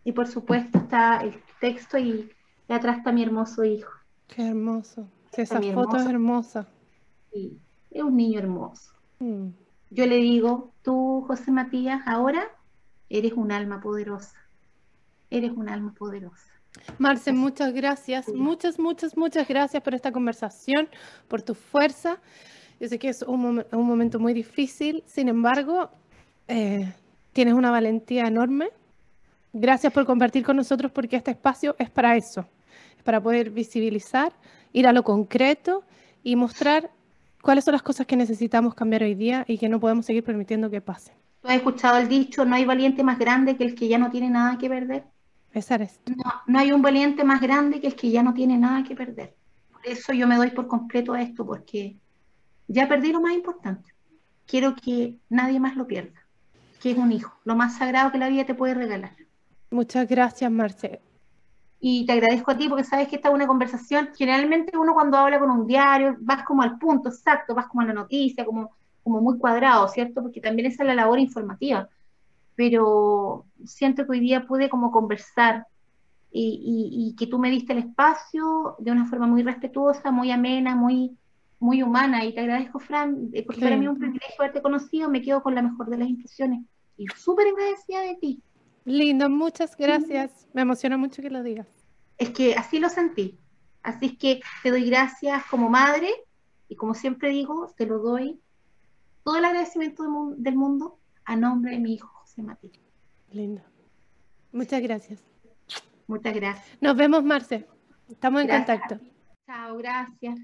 [SPEAKER 2] Y por supuesto está el texto y, atrás está mi hermoso hijo.
[SPEAKER 1] Qué hermoso, esa foto es hermosa.
[SPEAKER 2] Sí, es un niño hermoso. Mm. Yo le digo, tú, José Matías, ahora eres un alma poderosa. Eres un alma poderosa.
[SPEAKER 1] Marce, muchas gracias, muchas, muchas, muchas gracias por esta conversación, por tu fuerza. Yo sé que es un, momento muy difícil, sin embargo, eh, tienes una valentía enorme. Gracias por compartir con nosotros porque este espacio es para eso, es para poder visibilizar, ir a lo concreto y mostrar cuáles son las cosas que necesitamos cambiar hoy día y que no podemos seguir permitiendo que pasen.
[SPEAKER 2] ¿Tú has escuchado el dicho, no hay valiente más grande que el que ya no tiene nada que perder? No, hay un valiente más grande que el que ya no tiene nada que perder. Por eso yo me doy por completo a esto, porque ya perdí lo más importante. Quiero que nadie más lo pierda, que es un hijo, lo más sagrado que la vida te puede regalar.
[SPEAKER 1] Muchas gracias, Marce.
[SPEAKER 2] Y te agradezco a ti porque sabes que esta es una conversación. Generalmente uno cuando habla con un diario vas como al punto exacto, vas como a la noticia, como, como muy cuadrado, ¿cierto? Porque también esa es la labor informativa pero siento que hoy día pude como conversar y, que tú me diste el espacio de una forma muy respetuosa, muy amena, muy, muy humana. Y te agradezco, Fran, eh, porque para mí es un privilegio haberte conocido, me quedo con la mejor de las impresiones. Y súper agradecida de ti.
[SPEAKER 1] Lindo, muchas gracias. Me emociona mucho que lo digas.
[SPEAKER 2] Es que así lo sentí. Así es que te doy gracias como madre y como siempre digo, te lo doy todo el agradecimiento del mundo a nombre de mi hijo
[SPEAKER 1] Lindo. Muchas gracias.
[SPEAKER 2] Muchas gracias.
[SPEAKER 1] Nos vemos, Marce. Estamos en contacto.
[SPEAKER 2] Chao, gracias.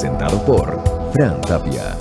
[SPEAKER 3] Presentado por Fran Tapia.